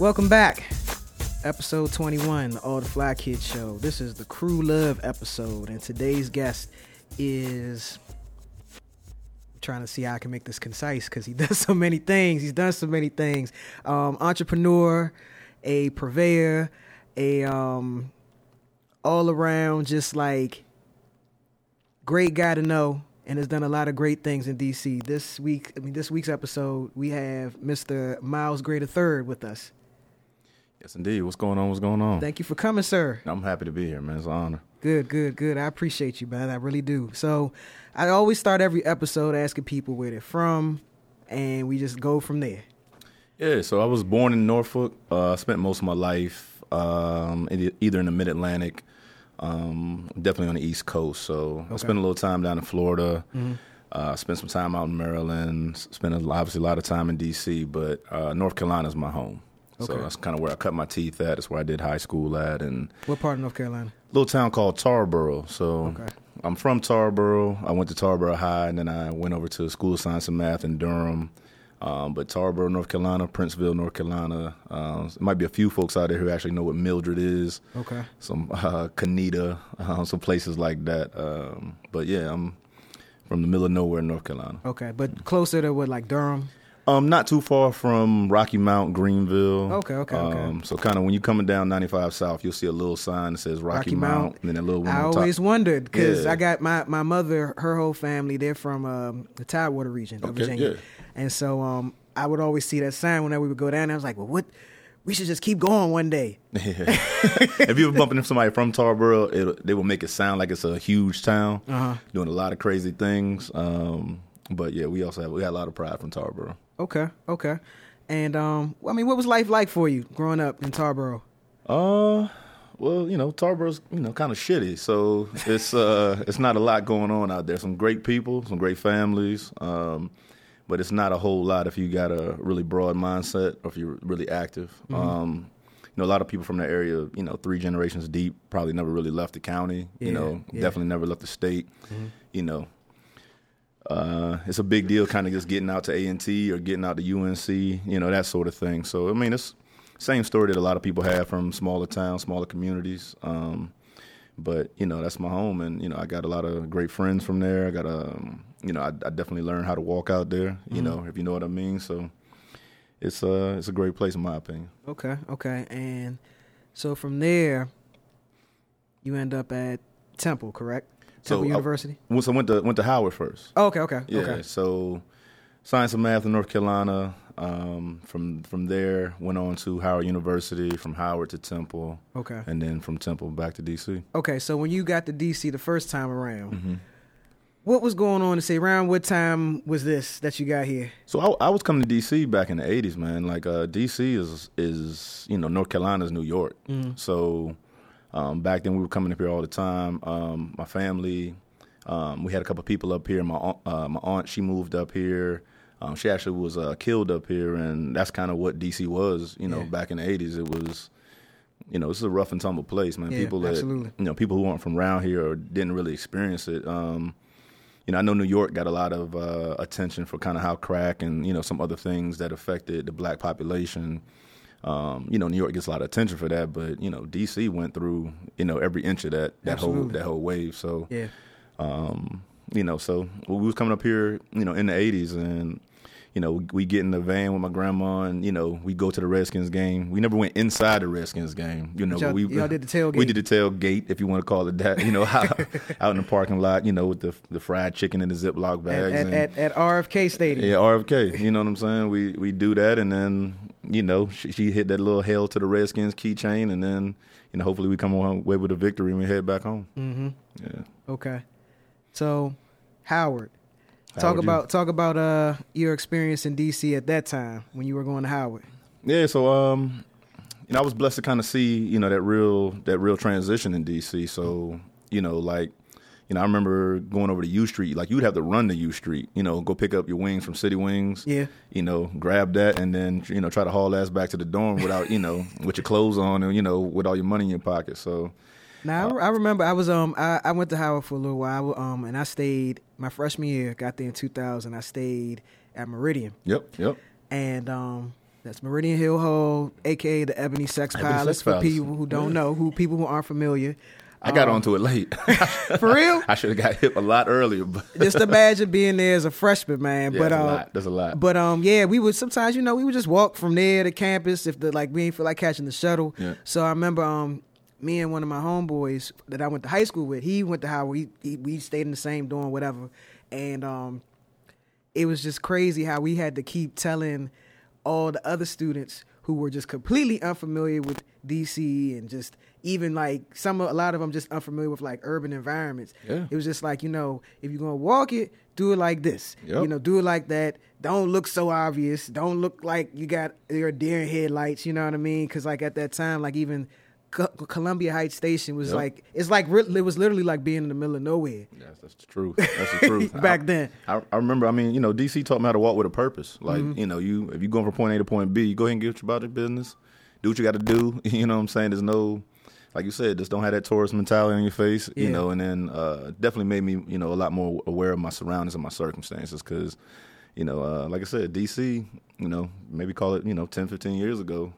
Welcome back. Episode 21, the All the Fly Kids Show. This is the Crew Love episode, and today's guest is. Trying to see how I can make this concise because he does so many things. He's done so many things. Um, entrepreneur, a purveyor, a um, all around just like great guy to know and has done a lot of great things in DC. This week, I mean, this week's episode, we have Mr. Miles Gray III with us. Yes, indeed. What's going on? What's going on? Thank you for coming, sir. I'm happy to be here, man. It's an honor. Good, good, good. I appreciate you, man. I really do. So, I always start every episode asking people where they're from, and we just go from there. Yeah, so I was born in Norfolk. Uh, I spent most of my life um, in- either in the Mid Atlantic, um, definitely on the East Coast. So I spent a little time down in Florida. Uh, spent some time out in Maryland. Spent a- obviously a lot of time in D.C., but uh, North Carolina is my home. So that's kind of where I cut my teeth at. That's where I did high school at, and What part of North Carolina? little town called Tarboro. So Okay. I'm from Tarboro. I went to Tarboro High, and then I went over to School of Science and Math in Durham. Um, but Tarboro, North Carolina, Princeville, North Carolina. Uh, there might be a few folks out there who actually know what Mildred is. Okay. Some uh, Conetoe, uh, some places like that. Um, but yeah, I'm from the middle of nowhere, North Carolina. Okay, but closer to what, like Durham? Um, not too far from Rocky Mount, Greenville. Okay, okay, okay. Um, so kind of when you're coming down 95 South, you'll see a little sign that says Rocky, Rocky Mount. Mount, and then a little one I on top. always wondered because Yeah. I got my, my mother, her whole family, they're from um, the Tidewater region of Okay, Virginia. yeah. And so um, I would always see that sign whenever we would go down there. I was like, well, what? We should just keep going one day. if you're bumping into somebody from Tarboro, it, they will make it sound like it's a huge town, Uh-huh. doing a lot of crazy things. Um, but yeah, we also have we had a lot of pride from Tarboro. Okay, okay. And um, I mean, what was life like for you growing up in Tarboro? Uh, well, you know, Tarboro's you know kind of shitty, so it's uh it's not a lot going on out there. Some great people, some great families, um, but it's not a whole lot if you got a really broad mindset or if you're really active. Mm-hmm. Um, you know, a lot of people from the area, you know, three generations deep, probably never really left the county. Yeah, you know, yeah. Mm-hmm. definitely never left the state. You know, uh, it's a big deal, kind of just getting out to A and T or getting out to UNC, you know, that sort of thing. So I mean, it's same story that a lot of people have from smaller towns, smaller communities. Um, but you know, that's my home, and you know, I got a lot of great friends from there. I got a, um, you know, I, I definitely learned how to walk out there. You know, if you know what I mean. So it's uh it's a great place in my opinion. Okay, okay. And so from there, you end up at Temple, correct? Temple I- University. Once I went to went to Howard first. Oh, okay, okay, Yeah. okay. So science and math in North Carolina. Um, from from there, went on to Howard University. From Howard to Temple, Okay. and then from Temple back to DC. Okay, so when you got to DC the first time around, Mm-hmm. what was going on to say around what time was this that you got here? So I, I was coming to DC back in the '80s, man. Like uh, DC is is you know North Carolina's New York. So um, back then we were coming up here all the time. Um, my family, um, we had a couple people up here. My aunt, uh, my aunt, she moved up here. Um, she actually was uh, killed up here, and that's kind of what DC was. You know, Yeah. back in the '80s, it was. You know, this is a rough and tumble place, man. Yeah, people that absolutely. you know, people who aren't from around here or didn't really experience it. Um, you know, I know New York got a lot of uh, attention for kind of how crack and you know some other things that affected the black population. Um, you know, New York gets a lot of attention for that, but you know, DC went through you know every inch of that that whole that whole wave. So Yeah. um, you know, so we was coming up here, you know, in the '80s, and you know, we, get in the van with my grandma, and you know, we go to the Redskins game. We never went inside the Redskins game, you know. Y'all- but we y'all did the tailgate. We did the tailgate, if you want to call it that. You know, out, out in the parking lot, you know, with the the fried chicken in the Ziploc At, bags. at, and, at, at RFK Stadium. yeah, RFK. You know what I'm saying? We we do that, and then you know she, she hit that little hail to the Redskins keychain, and then you know hopefully we come away with a victory and we head back home. Mm-hmm. Yeah. Okay. So, Howard. Talk Howard, you- about talk about uh your experience in DC at that time when you were going to Howard. Yeah, so um, you know, I was blessed to kind of see you know that real that real transition in DC. So you know, like you know, I remember going over to U Street. Like you'd have to run to U Street. You know, go pick up your wings from City Wings. Yeah. You know, grab that and then you know try to haul ass back to the dorm without you know with your clothes on and you know with all your money in your pocket. So Now I, I remember I was um I, I went to Howard for a little while um and I stayed my freshman year got there in 2000 I stayed at Meridian yep, yep. and um That's Meridian Hill Hall, aka the Ebony Sex Sex for people who don't Yeah. know, who people who aren't familiar. I got Um, onto it late. For real? I should have got hip a lot earlier, but Just imagine being there as a freshman, man. yeah, but that's uh, a lot. That's a lot. But um, yeah, we would sometimes, you know, we would just walk from there to campus if the like we ain't feel like catching the shuttle. Yeah. So I remember um, me and one of my homeboys that I went to high school with. He went to Howard. He, he, we stayed in the same dorm, whatever. And um, it was just crazy how we had to keep telling all the other students who were just completely unfamiliar with DC and just even like some a lot of them just unfamiliar with like urban environments. Yeah. It was just like you know if you're gonna walk it, do it like this. Yep. You know, do it like that. Don't look so obvious. Don't look like you got your deer in headlights. You know what I mean? Because like at that time, like even Columbia Heights Station was Yep. like it's like it was literally like being in the middle of nowhere. Yes, that's the truth. That's the truth. Back I- then. I, I remember. I mean, you know, DC taught me how to walk with a purpose. Like, Mm-hmm. you know, you if you going from point A to point B, you go ahead and get about your business. Do what you got to do. You know what I'm saying? There's no, like you said, just don't have that tourist mentality on your face. Yeah. You know, and then uh, definitely made me, you know, a lot more aware of my surroundings and my circumstances. Because, you know, uh, like I said, DC, you know, maybe call it, you know, 10, 15 years ago.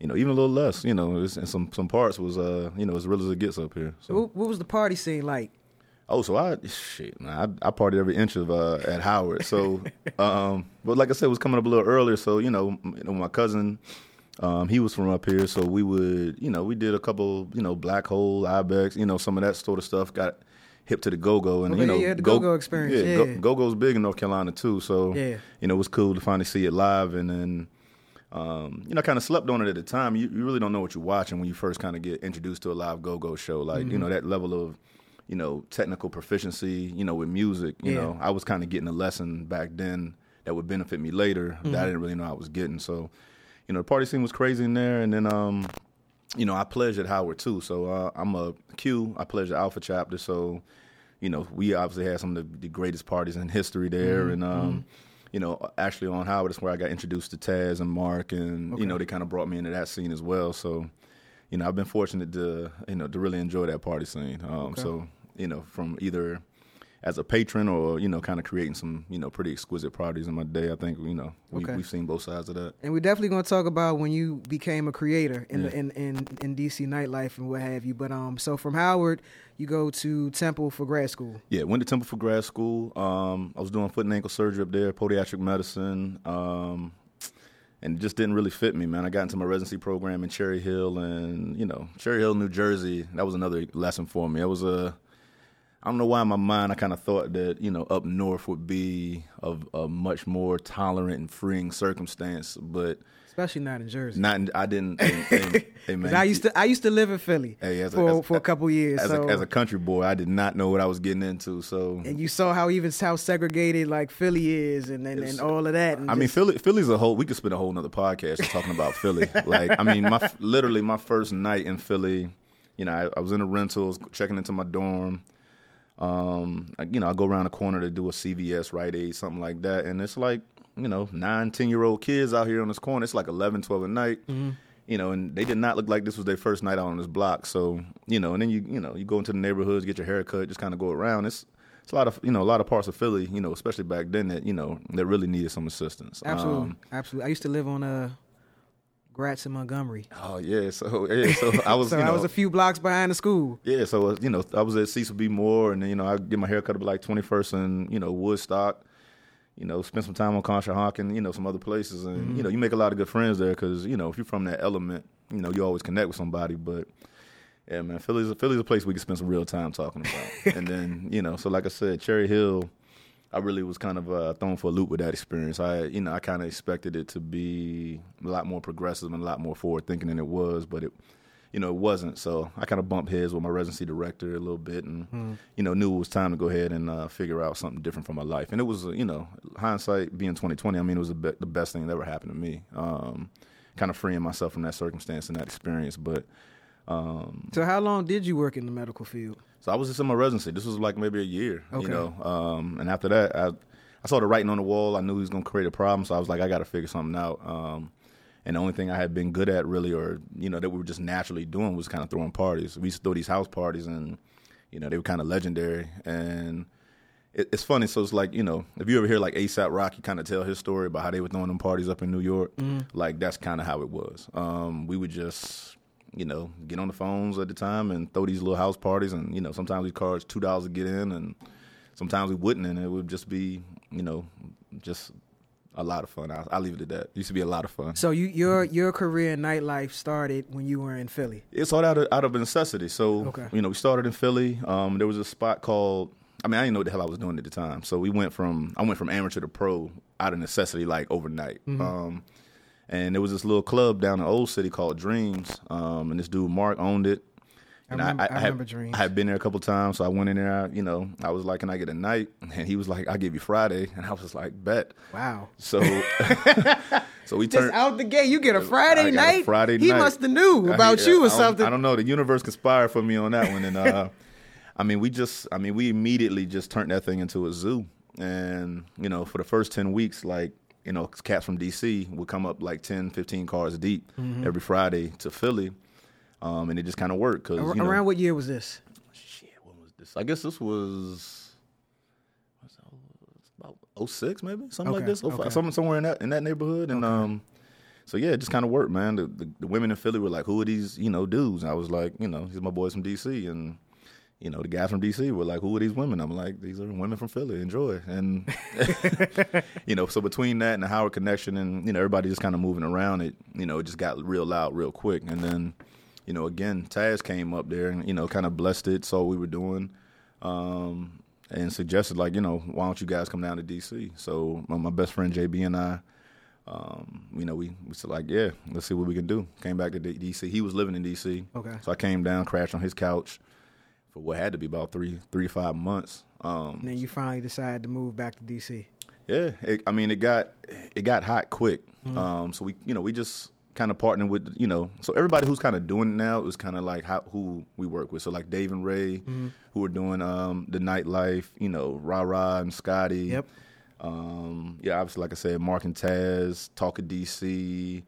You know, even a little less. You know, and some some parts was, uh, you know, as real as it gets up here. So. What, what was the party scene like? Oh, so I shit, man, I, I partied every inch of uh, at Howard. So, um, but like I said, it was coming up a little earlier. So you know, you know, my cousin, um, he was from up here, so we would, you know, we did a couple, you know, Black Hole, Ibex, you know, some of that sort of stuff. Got hip to the go go, and Okay, you know, had the go-go experience, yeah. go go's big in North Carolina too. So Yeah. you know, it was cool to finally see it live, and then. Um, you know, kind of slept on it at the time. You, you really don't know what you're watching when you first kind of get introduced to a live go-go show. Like, Mm-hmm. you know, that level of, you know, technical proficiency, you know, with music, you Yeah. know, I was kind of getting a lesson back then that would benefit me later Mm-hmm. that I didn't really know I was getting. So, you know, the party scene was crazy in there. And then, um, you know, I pledged at Howard too. So uh, I'm a Q. I pledged at Alpha Chapter. So, you know, we obviously had some of the, the greatest parties in history there. Mm-hmm. And, um, you know, actually on Howard is where I got introduced to Taz and Mark. And, you know, they kind of brought me into that scene as well. So, you know, I've been fortunate to, you know, to really enjoy that party scene. Um, So, you know, from either as a patron or, you know, kind of creating some, you know, pretty exquisite parties in my day, I think, you know, we, Okay. we've seen both sides of that. And we're definitely going to talk about when you became a creator in the in, in in DC nightlife and what have you. But um, so from Howard, you go to Temple for grad school. Yeah, went to Temple for grad school. Um, I was doing foot and ankle surgery up there, podiatric medicine, um, and it just didn't really fit me, man. I got into my residency program in Cherry Hill, and you know, Cherry Hill, New Jersey. That was another lesson for me. It was a I don't know why in my mind I kind of thought that you know up north would be a, a much more tolerant and freeing circumstance, but Especially not in Jersey. not. In, I didn't. 'Cause I used to I used to live in Philly Hey, as a- for as- for a couple years. as, so a, as a country boy, I did not know what I was getting into. So and you saw how even how segregated like Philly is and and, and all of that. And I mean, Philly, Philly's a whole. We could spend a whole nother podcast talking about Philly. Like, I mean, my literally my first night in Philly. You know, I, I was in the rentals, checking into my dorm. Um, I, you know, I go around the corner to do a CVS, Rite Aid, something like that, and it's like, you know, nine, ten year old kids out here on this corner. It's like 11, 12 at night. You know, and they did not look like this was their first night out on this block. So, you know, and then you, you know, you go into the neighborhoods, get your hair cut, just kind of go around. It's it's a lot of you know a lot of parts of Philly, you know, especially back then that you know that really needed some assistance. absolutely, Um, absolutely. I used to live on uh, Gratz in Montgomery. oh yeah, so yeah, so I was So you I was a few blocks behind the school. yeah, so you know I was at Cecil B. Moore, and then you know I get my hair cut up like Twenty First and you know Woodstock. You know, spend some time on Conshohocken, you know, some other places, and you mm-hmm. know, you make a lot of good friends there because you know if you're from that element, you know, you always connect with somebody. But yeah, man, Philly's Philly's a place we can spend some real time talking about. and then you know, so like I said, Cherry Hill, I really was kind of uh, thrown for a loop with that experience. I, you know, I kind of expected it to be a lot more progressive and a lot more forward thinking than it was, but it, you know, it wasn't. So I kind of bumped heads with my residency director a little bit, and you know, knew it was time to go ahead and uh, figure out something different for my life. And it was, you know, hindsight being 2020. I mean, it was the, be- the best thing that ever happened to me. Um, kind of freeing myself from that circumstance and that experience, but. Um, So how long did you work in the medical field? So I was just in my residency. This was like maybe a year, Okay. you know. Um, and after that, I I saw the writing on the wall. I knew he was going to create a problem, so I was like, I got to figure something out. Um, and the only thing I had been good at, really, or you know, that we were just naturally doing, was kind of throwing parties. We used to throw these house parties, and you know, they were kind of legendary. And it, it's funny. So it's like you know, if you ever hear like ASAP Rocky kind of tell his story about how they were throwing them parties up in New York, like that's kind of how it was. Um, we would just you know get on the phones at the time and throw these little house parties, and you know sometimes we charge two dollars to get in, and sometimes we wouldn't, and it would just be you know just a lot of fun. I, I'll leave it at that. It used to be a lot of fun. So you your your career in nightlife started when you were in Philly. It all out of out of necessity. So Okay. you know, we started in Philly. Um, there was a spot called. I mean, I didn't know what the hell I was doing at the time. So we went from I went from amateur to pro out of necessity, like overnight. Mm-hmm. Um, and there was this little club down in Old City called Dreams. Um, and this dude Mark owned it. I And remember- I had, remember Dreams. I had been there a couple times, so I went in there. You know, I was like, "Can I get a night?" And he was like, "I'll give you Friday," and I was like, "Bet." Wow. So, so we Just out the gate, you get a Friday got a night. Friday he night. He must have knew about you or I something. I don't know. The universe conspired for me on that one, and uh, I mean, we just, I mean, we immediately just turned that thing into a zoo, and you know, for the first ten weeks, like you know, cats from DC would come up like 10, 15 cars deep Mm-hmm. every Friday to Philly, um, and it just kind of worked because Ar- you know, Around what year was this? shit, when was this? I guess this was. that, About 06 maybe something like this, 05, okay. some, somewhere in that in that neighborhood, and um, so yeah, it just kind of worked, man. The, the the women in Philly were like, "Who are these, you know, dudes?" And I was like, "You know, he's my boys from DC," and you know, the guys from DC were like, "Who are these women?" I'm like, "These are women from Philly. Enjoy." And you know, so between that and the Howard connection, and you know, everybody just kind of moving around, it you know, it just got real loud real quick. And then, you know, again, Taz came up there and you know, kind of blessed it, saw what we were doing. Um, and suggested like, you know, why don't you guys come down to DC? So my, my best friend JB and I, um, you know, we, we said like, yeah, let's see what we can do. Came back to D- DC. He was living in DC. Okay. So I came down, crashed on his couch for what had to be about three, three five months. Um, And then you finally decided to move back to DC. yeah, it, I mean, it got it got hot quick. Um, so we, you know, we just kind of partnered with, you know, so everybody who's kind of doing it now is kind of like how who we work with. So like Dave and Ray, who are doing um, the nightlife, you know, Ra Ra and Scotty. Yep. Um, yeah, obviously, like I said, Mark and Taz, Talk of DC.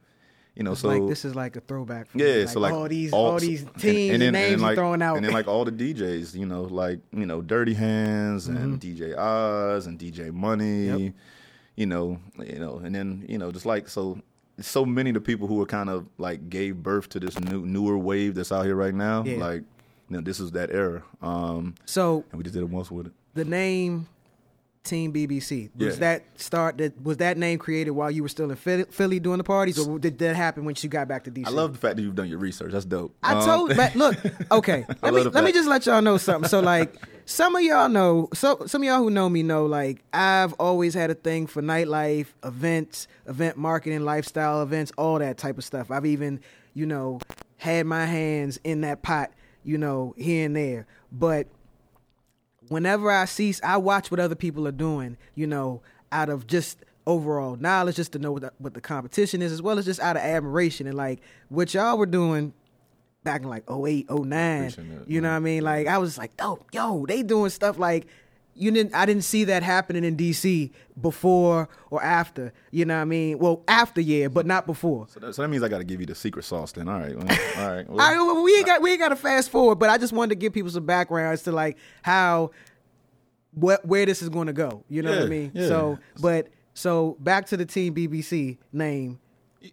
You know, It's so like this is like a throwback. Yeah, me. so like all these all, these teams and, names like, you're throwing out. and then like all the DJs, you know, like you know, Dirty Hands and DJ Oz and DJ Money, Mm-hmm. Yep. you know, you know, and then you know, just like so, so many of the people who are kind of like gave birth to this new newer wave that's out here right now, Yeah. like you know, this is that era, um, so and we just did it once with it. the name Team BBC was Yeah. that start that was that name created while you were still in Philly, Philly doing the parties, or did that happen when you got back to DC? I love the fact that you've done your research. That's dope. I Um, told, but look, okay. Let me let me just let y'all know something. So like, some of y'all know, so some of y'all who know me know, like I've always had a thing for nightlife events, event marketing, lifestyle events, all that type of stuff. I've even, you know, had my hands in that pot, you know, here and there. But whenever I see, I watch what other people are doing, you know, out of just overall knowledge, just to know what the, what the competition is, as well as just out of admiration and like what y'all were doing back in like 08, 09. You know what I mean? Like I was like, oh, yo, they doing stuff like you didn't I didn't see that happening in DC before or after. You know what I mean? Well, after yeah, but not before. So that, so that means I got to give you the secret sauce. Then, all right, well, all right. well, well, we ain't got we ain't got to fast forward, but I just wanted to give people some background as to like how what where this is going to go. You know what I mean? yeah. So, but so back to the team BBC name.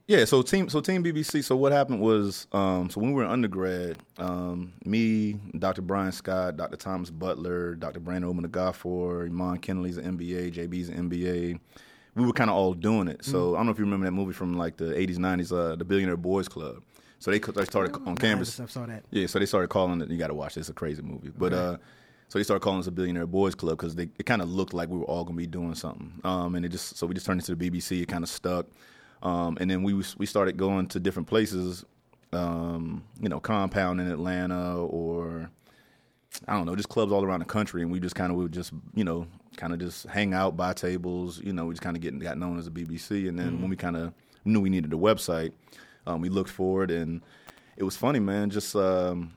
Yeah, so team so team BBC. So what happened was, um, so when we were in undergrad, um, me, Dr. Brian Scott, Dr. Thomas Butler, Dr. Brandon Omanagafor, Iman Kennelly's an MBA, JB's an MBA. We were kind of all doing it. So I don't know if you remember that movie from like the '80s, '90s, uh, the Billionaire Boys Club. So they they started on campus. I saw that. Yeah, so they started calling it. You got to watch this. It's a crazy movie, but uh, so they started calling us a billionaire boys club because they it kind of looked like we were all gonna be doing something. Um, and it just so we just turned into the BBC. It kind of stuck. Um, and then we was- we started going to different places. Um, you know, Compound in Atlanta or I don't know, just clubs all around the country, and we just kind of would just you know kind of just hang out, buy tables. You know, we just kind of get got known as a BBC, and then when we kind of knew we needed a website, um, we looked for it, and it was funny, man. Just um,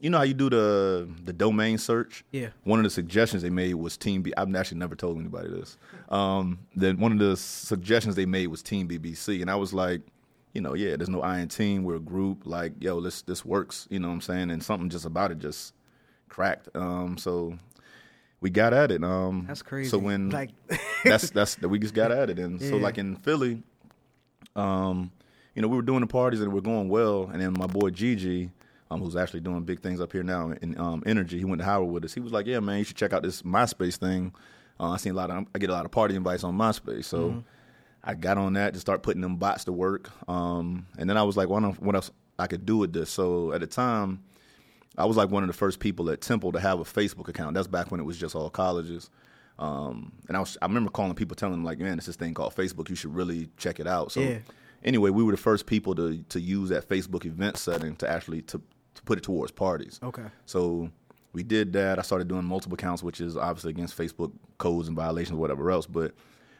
you know how you do the the domain search. Yeah. One of the suggestions they made was Team B. I've actually never told anybody this. Um, then one of the suggestions they made was Team BBC, and I was like, you know, yeah, there's no I in team. We're a group. Like, yo, this this works. You know what I'm saying? And something just about it just cracked. Um, so we got at it. Um, That's crazy. So when like that's that's that we just got at it, and so like in Philly, um, you know, we were doing the parties and we're going well, and then my boy Gigi, um, who's actually doing big things up here now in um, energy, he went to Howard with us. He was like, "Yeah, man, you should check out this MySpace thing." Uh, I seen a lot of I get a lot of party invites on MySpace, so Mm-hmm. I got on that to start putting them bots to work. Um, and then I was like, "What what else I could do with this?" So at the time. I was like one of the first people at Temple to have a Facebook account. That's back when it was just all colleges. Um, and I was I remember calling people telling them like, man, it's this thing called Facebook. You should really check it out. So Yeah. anyway, we were the first people to to use that Facebook event setting to actually to, to put it towards parties. Okay. So we did that. I started doing multiple counts, which is obviously against Facebook codes and violations, or whatever else. But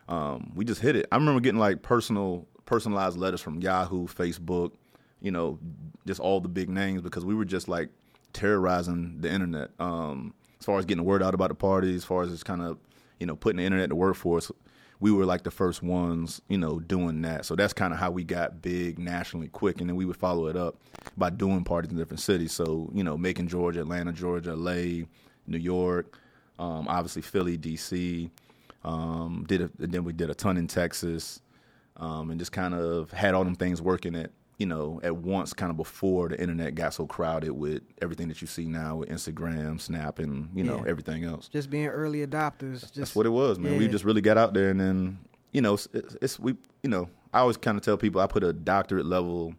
um, we just hit it. I remember getting like personal, personalized letters from Yahoo, Facebook, you know, just all the big names because we were just like terrorizing the internet. Um, as far as getting the word out about the party, as far as just kind of, you know, putting the internet to work for us, we were like the first ones, you know, doing that. So that's kind of how we got big nationally quick, and then we would follow it up by doing parties in different cities. So you know, making Georgia, Atlanta, Georgia, LA, New York, um, obviously Philly, DC. Um, did a, then we did a ton in Texas, um, and just kind of had all them things working at you know at once, kind of before the internet got so crowded with everything that you see now with Instagram, Snap, and you know Yeah. everything else. just being early adopters. Just That's what it was, man. We just really got out there, and then you know, it's, it's, it's we, you know, I always kind of tell people I put a doctorate level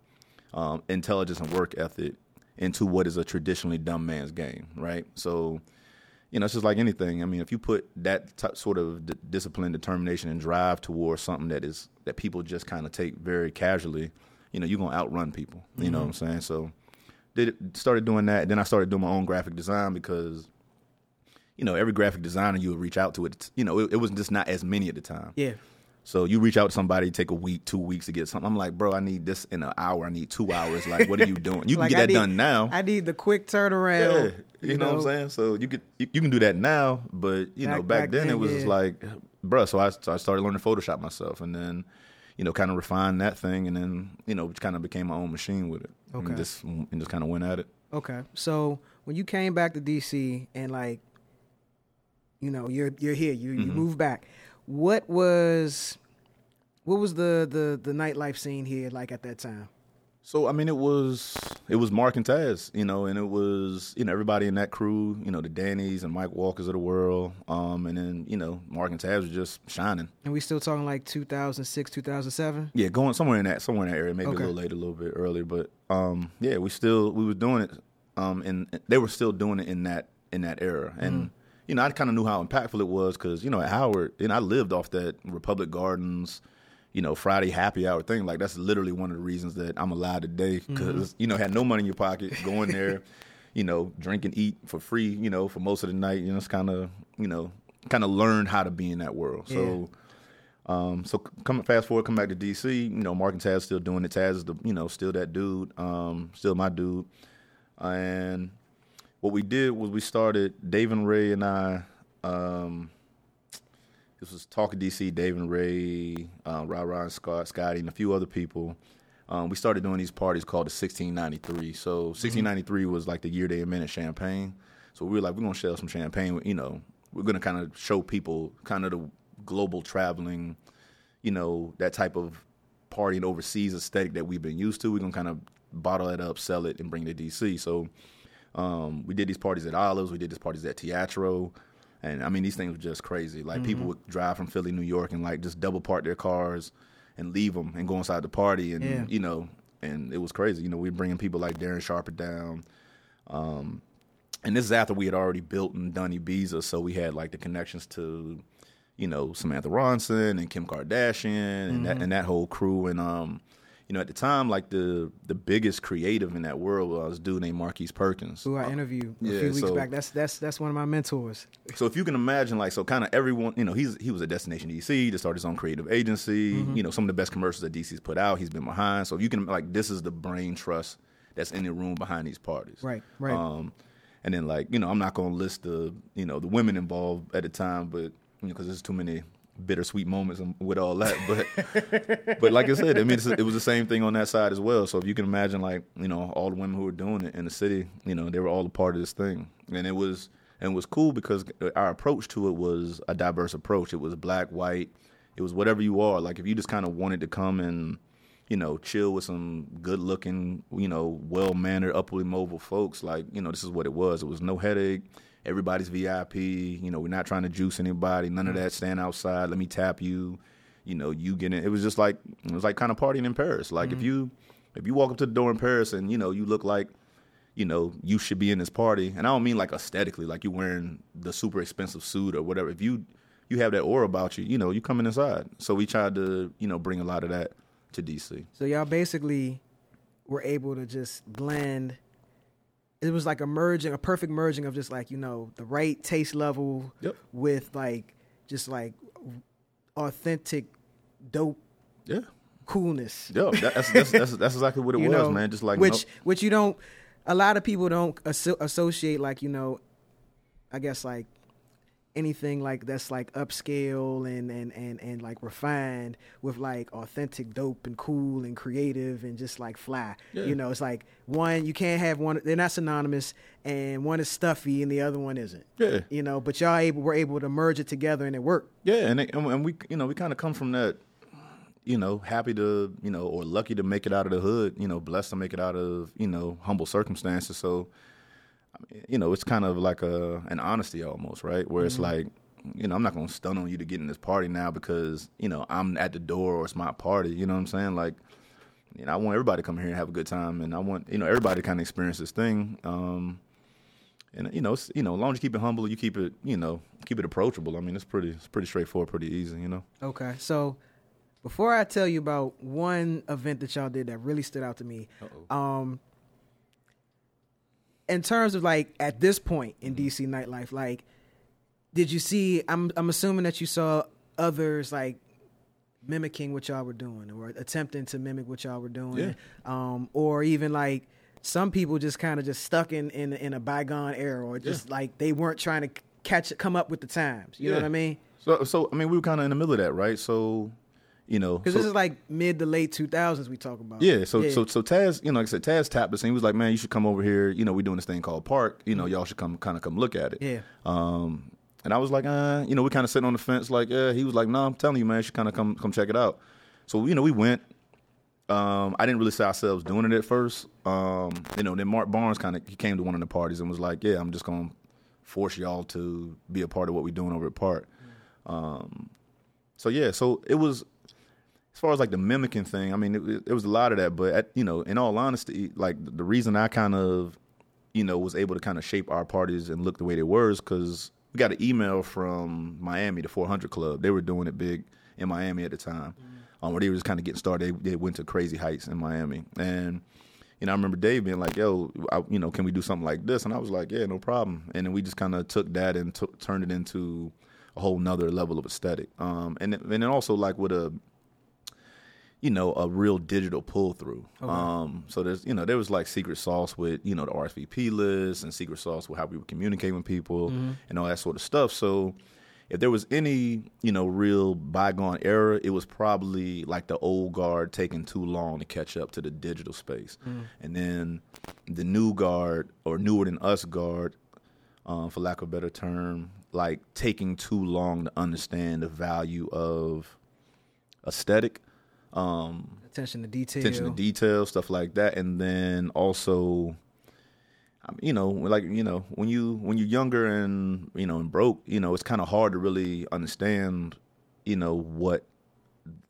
um, intelligence and work ethic into what is a traditionally dumb man's game, right? So, you know, it's just like anything. I mean, if you put that t- sort of d- discipline, determination, and drive towards something that is that people just kind of take very casually, you know, you're gonna outrun people. You know what I'm mm-hmm. saying? So, did started doing that. Then I started doing my own graphic design because you know, every graphic designer you would reach out to it, you know, it, it was just not as many at the time. Yeah. So you reach out to somebody, take a week, two weeks to get something. I'm like, bro, I need this in an hour. I need two hours. Like, what are you doing? You can Like, get I that need- done now. I need the quick yeah, turnaround. you, know, what I'm saying. So you could you, you can do that now, but you know, Back- back, back then, then, it was yeah. like, bro. So I, so I started learning Photoshop myself, and then you know, kind of refined that thing, and then you know, kind of became my own machine with it. Okay. And just and just kind of went at it. Okay. So when you came back to DC and like, you know, you're you're here, you Mm-hmm. you moved back. What was what was the the the nightlife scene here like at that time? So I mean, it was it was Mark and Taz, you know, and it was you know everybody in that crew, you know, the Dannies and Mike Walkers of the world, um, and then you know Mark and Taz was just shining. And we still talking like 2006, 2007? Yeah, going somewhere in that somewhere in that area, maybe Okay. a little later, a little bit earlier, but um, yeah, we still we were doing it, um, and they were still doing it in that in that era, and you know I kind of knew how impactful it was because you know at Howard, and I lived off that Republic Gardens, you know Friday happy hour thing. Like that's literally one of the reasons that I'm alive today because you know had no money in your pocket, going there, you know drink and eat for free, you know for most of the night. You know it's kind of you know kind of learned how to be in that world. So. Um, so come fast forward, come back to DC. You know, Mark and Taz still doing it. Taz is the you know still that dude, um, still my dude. And what we did was we started Dave and Ray and I. Um, this was talk Talking DC, Dave and Ray, uh, Ra Ra and Scott, Scotty, and a few other people. Um, we started doing these parties called the 1693. So 1693 was like the year they invented champagne. So we were like, we're gonna sell some champagne. You know, we're gonna kind of show people kind of the global traveling, you know, that type of partying overseas aesthetic that we've been used to. We're gonna kind of bottle it up, sell it, and bring it to DC. So um, we did these parties at Olives. We did these parties at Teatro. And I mean, these things were just crazy. Like people would drive from Philly, New York, and like just double park their cars and leave them and go inside the party, and Yeah. you know, and it was crazy. You know, we were bringing people like Darren Sharper down, um, and this is after we had already built and done Ibiza, so we had like the connections to, you know, Samantha Ronson and Kim Kardashian and that and that whole crew, and um, you know, at the time, like the the biggest creative in that world was a dude named Marquise Perkins. Who I interviewed a yeah, few weeks so- back. That's that's that's one of my mentors. So if you can imagine, like, so kind of everyone, you know, he's he was at Destination DC to start his own creative agency. You know, some of the best commercials that DC's put out, he's been behind. So if you can, like, this is the brain trust that's in the room behind these parties. Right, right. Um, and then like, you know, I'm not gonna list the, you know, the women involved at the time, but you know, because there's too many bittersweet moments with all that. But but like I said, I mean, it was the same thing on that side as well. So if you can imagine, like, you know, all the women who were doing it in the city, you know, they were all a part of this thing, and it was and it was cool because our approach to it was a diverse approach. It was black, white, it was whatever you are. Like if you just kind of wanted to come and you know chill with some good looking, you know, well mannered, upwardly mobile folks, like you know this is what it was. It was no headache. Everybody's VIP. You know, we're not trying to juice anybody. None of mm-hmm. that. Stand outside. Let me tap you. You know, you get in. It was just like it was like kind of partying in Paris. Like if mm-hmm. you if you walk up to the door in Paris and you know you look like you know, you should be in this party. And I don't mean like aesthetically, like you're wearing the super expensive suit or whatever. If you you have that aura about you, you know, you coming inside. So we tried to, you know, bring a lot of that to DC. So y'all basically were able to just blend. It was like a merging, a perfect merging of just like you know the right taste level Yep. with like just like authentic, dope Yeah. coolness. Yeah. That's, that's that's that's exactly what it was, know, man. Just like which no- which you don't. A lot of people don't asso- associate like you know, I guess like anything like that's like upscale and and and and like refined with like authentic dope and cool and creative and just like fly. Yeah. You know, it's like one you can't have one. They're not synonymous, and one is stuffy and the other one isn't. Yeah. You know, but y'all able were able to merge it together and it worked. Yeah, and it, and we you know we kind of come from that, you know, happy to you know or lucky to make it out of the hood, you know, blessed to make it out of you know humble circumstances. So, you know, it's kind of like a an honesty almost, right? Where it's like, you know, I'm not gonna stun on you to get in this party now because you know I'm at the door or it's my party. You know what I'm saying? Like, you know, I want everybody to come here and have a good time, and I want you know everybody to kind of experience this thing. Um, and you know, you know, as long as you keep it humble, you keep it, you know, keep it approachable. I mean, it's pretty, it's pretty straightforward, pretty easy, you know. Okay, so before I tell you about one event that y'all did that really stood out to me, um, in terms of like at this point in DC nightlife, like, did you see? I'm I'm assuming that you saw others like mimicking what y'all were doing or attempting to mimic what y'all were doing, Yeah. um, or even like some people just kind of just stuck in in in a bygone era, or just like they weren't trying to catch come up with the times. You know what I mean? So, so I mean, we were kind of in the middle of that, right? So, you know, Because so- this is like mid to late 2000s we talk about. Yeah, so so so Taz, you know, like I said, Taz tapped us and he was like, "Man, you should come over here. You know, we're doing this thing called Park. You know, y'all should come, kind of come look at it." Yeah. Um, and I was like, uh, you know, we kind of sitting on the fence, like, yeah. He was like, "No, I'm telling you, man, you should kind of come come check it out." So you know, we went. Um, I didn't really see ourselves doing it at first. Um, you know, then Mark Barnes kind of he came to one of the parties and was like, "Yeah, I'm just gonna force y'all to be a part of what we're doing over at Park." Um, so yeah, so it was as far as like the mimicking thing, I mean, it, it, it was a lot of that. But at, you know, in all honesty, like the reason I kind of, you know, was able to kind of shape our parties and look the way they were is because we got an email from Miami, the 400 Club. They were doing it big in Miami at the time, um, where they were just kind of getting started. They, they went to crazy heights in Miami, and you know, I remember Dave being like, "Yo, I, you know, can we do something like this?" And I was like, "Yeah, no problem." And then we just kind of took that and took turned it into a whole nother level of aesthetic. Um, and and then also like with a you know, a real digital pull through. Um, so there's, you know, there was like secret sauce with, you know, the RSVP list and secret sauce with how we would communicate with people and all that sort of stuff. So if there was any, you know, real bygone era, it was probably like the old guard taking too long to catch up to the digital space. And then the new guard or newer than us guard, um, for lack of a better term, like taking too long to understand the value of aesthetic um, Attention to detail. attention to detail, stuff like that, and then also, you know, like you know, when you when you're younger and you know and broke, you know, it's kind of hard to really understand, you know, what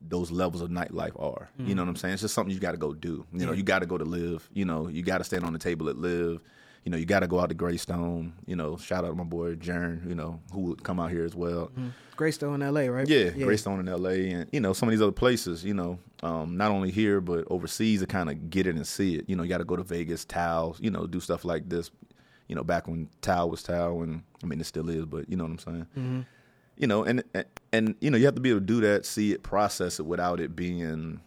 those levels of nightlife are. You know what I'm saying? It's just something you got to go do. You know, Yeah. you got to go to LIV. You know, you got to stand on the table at LIV. You know, you got to go out to Greystone. You know, shout out to my boy Jern. You know, who would come out here as well. Greystone in LA, right? Yeah, Greystone in L.A. and you know some of these other places. You know, um, not only here but overseas to kind of get it and see it. You know, you got to go to Vegas, Tao. You know, do stuff like this. You know, back when Tao was Tao, and I mean it still is, but you know what I'm saying. Mm-hmm. You know, and, and and you know you have to be able to do that, see it, process it without it being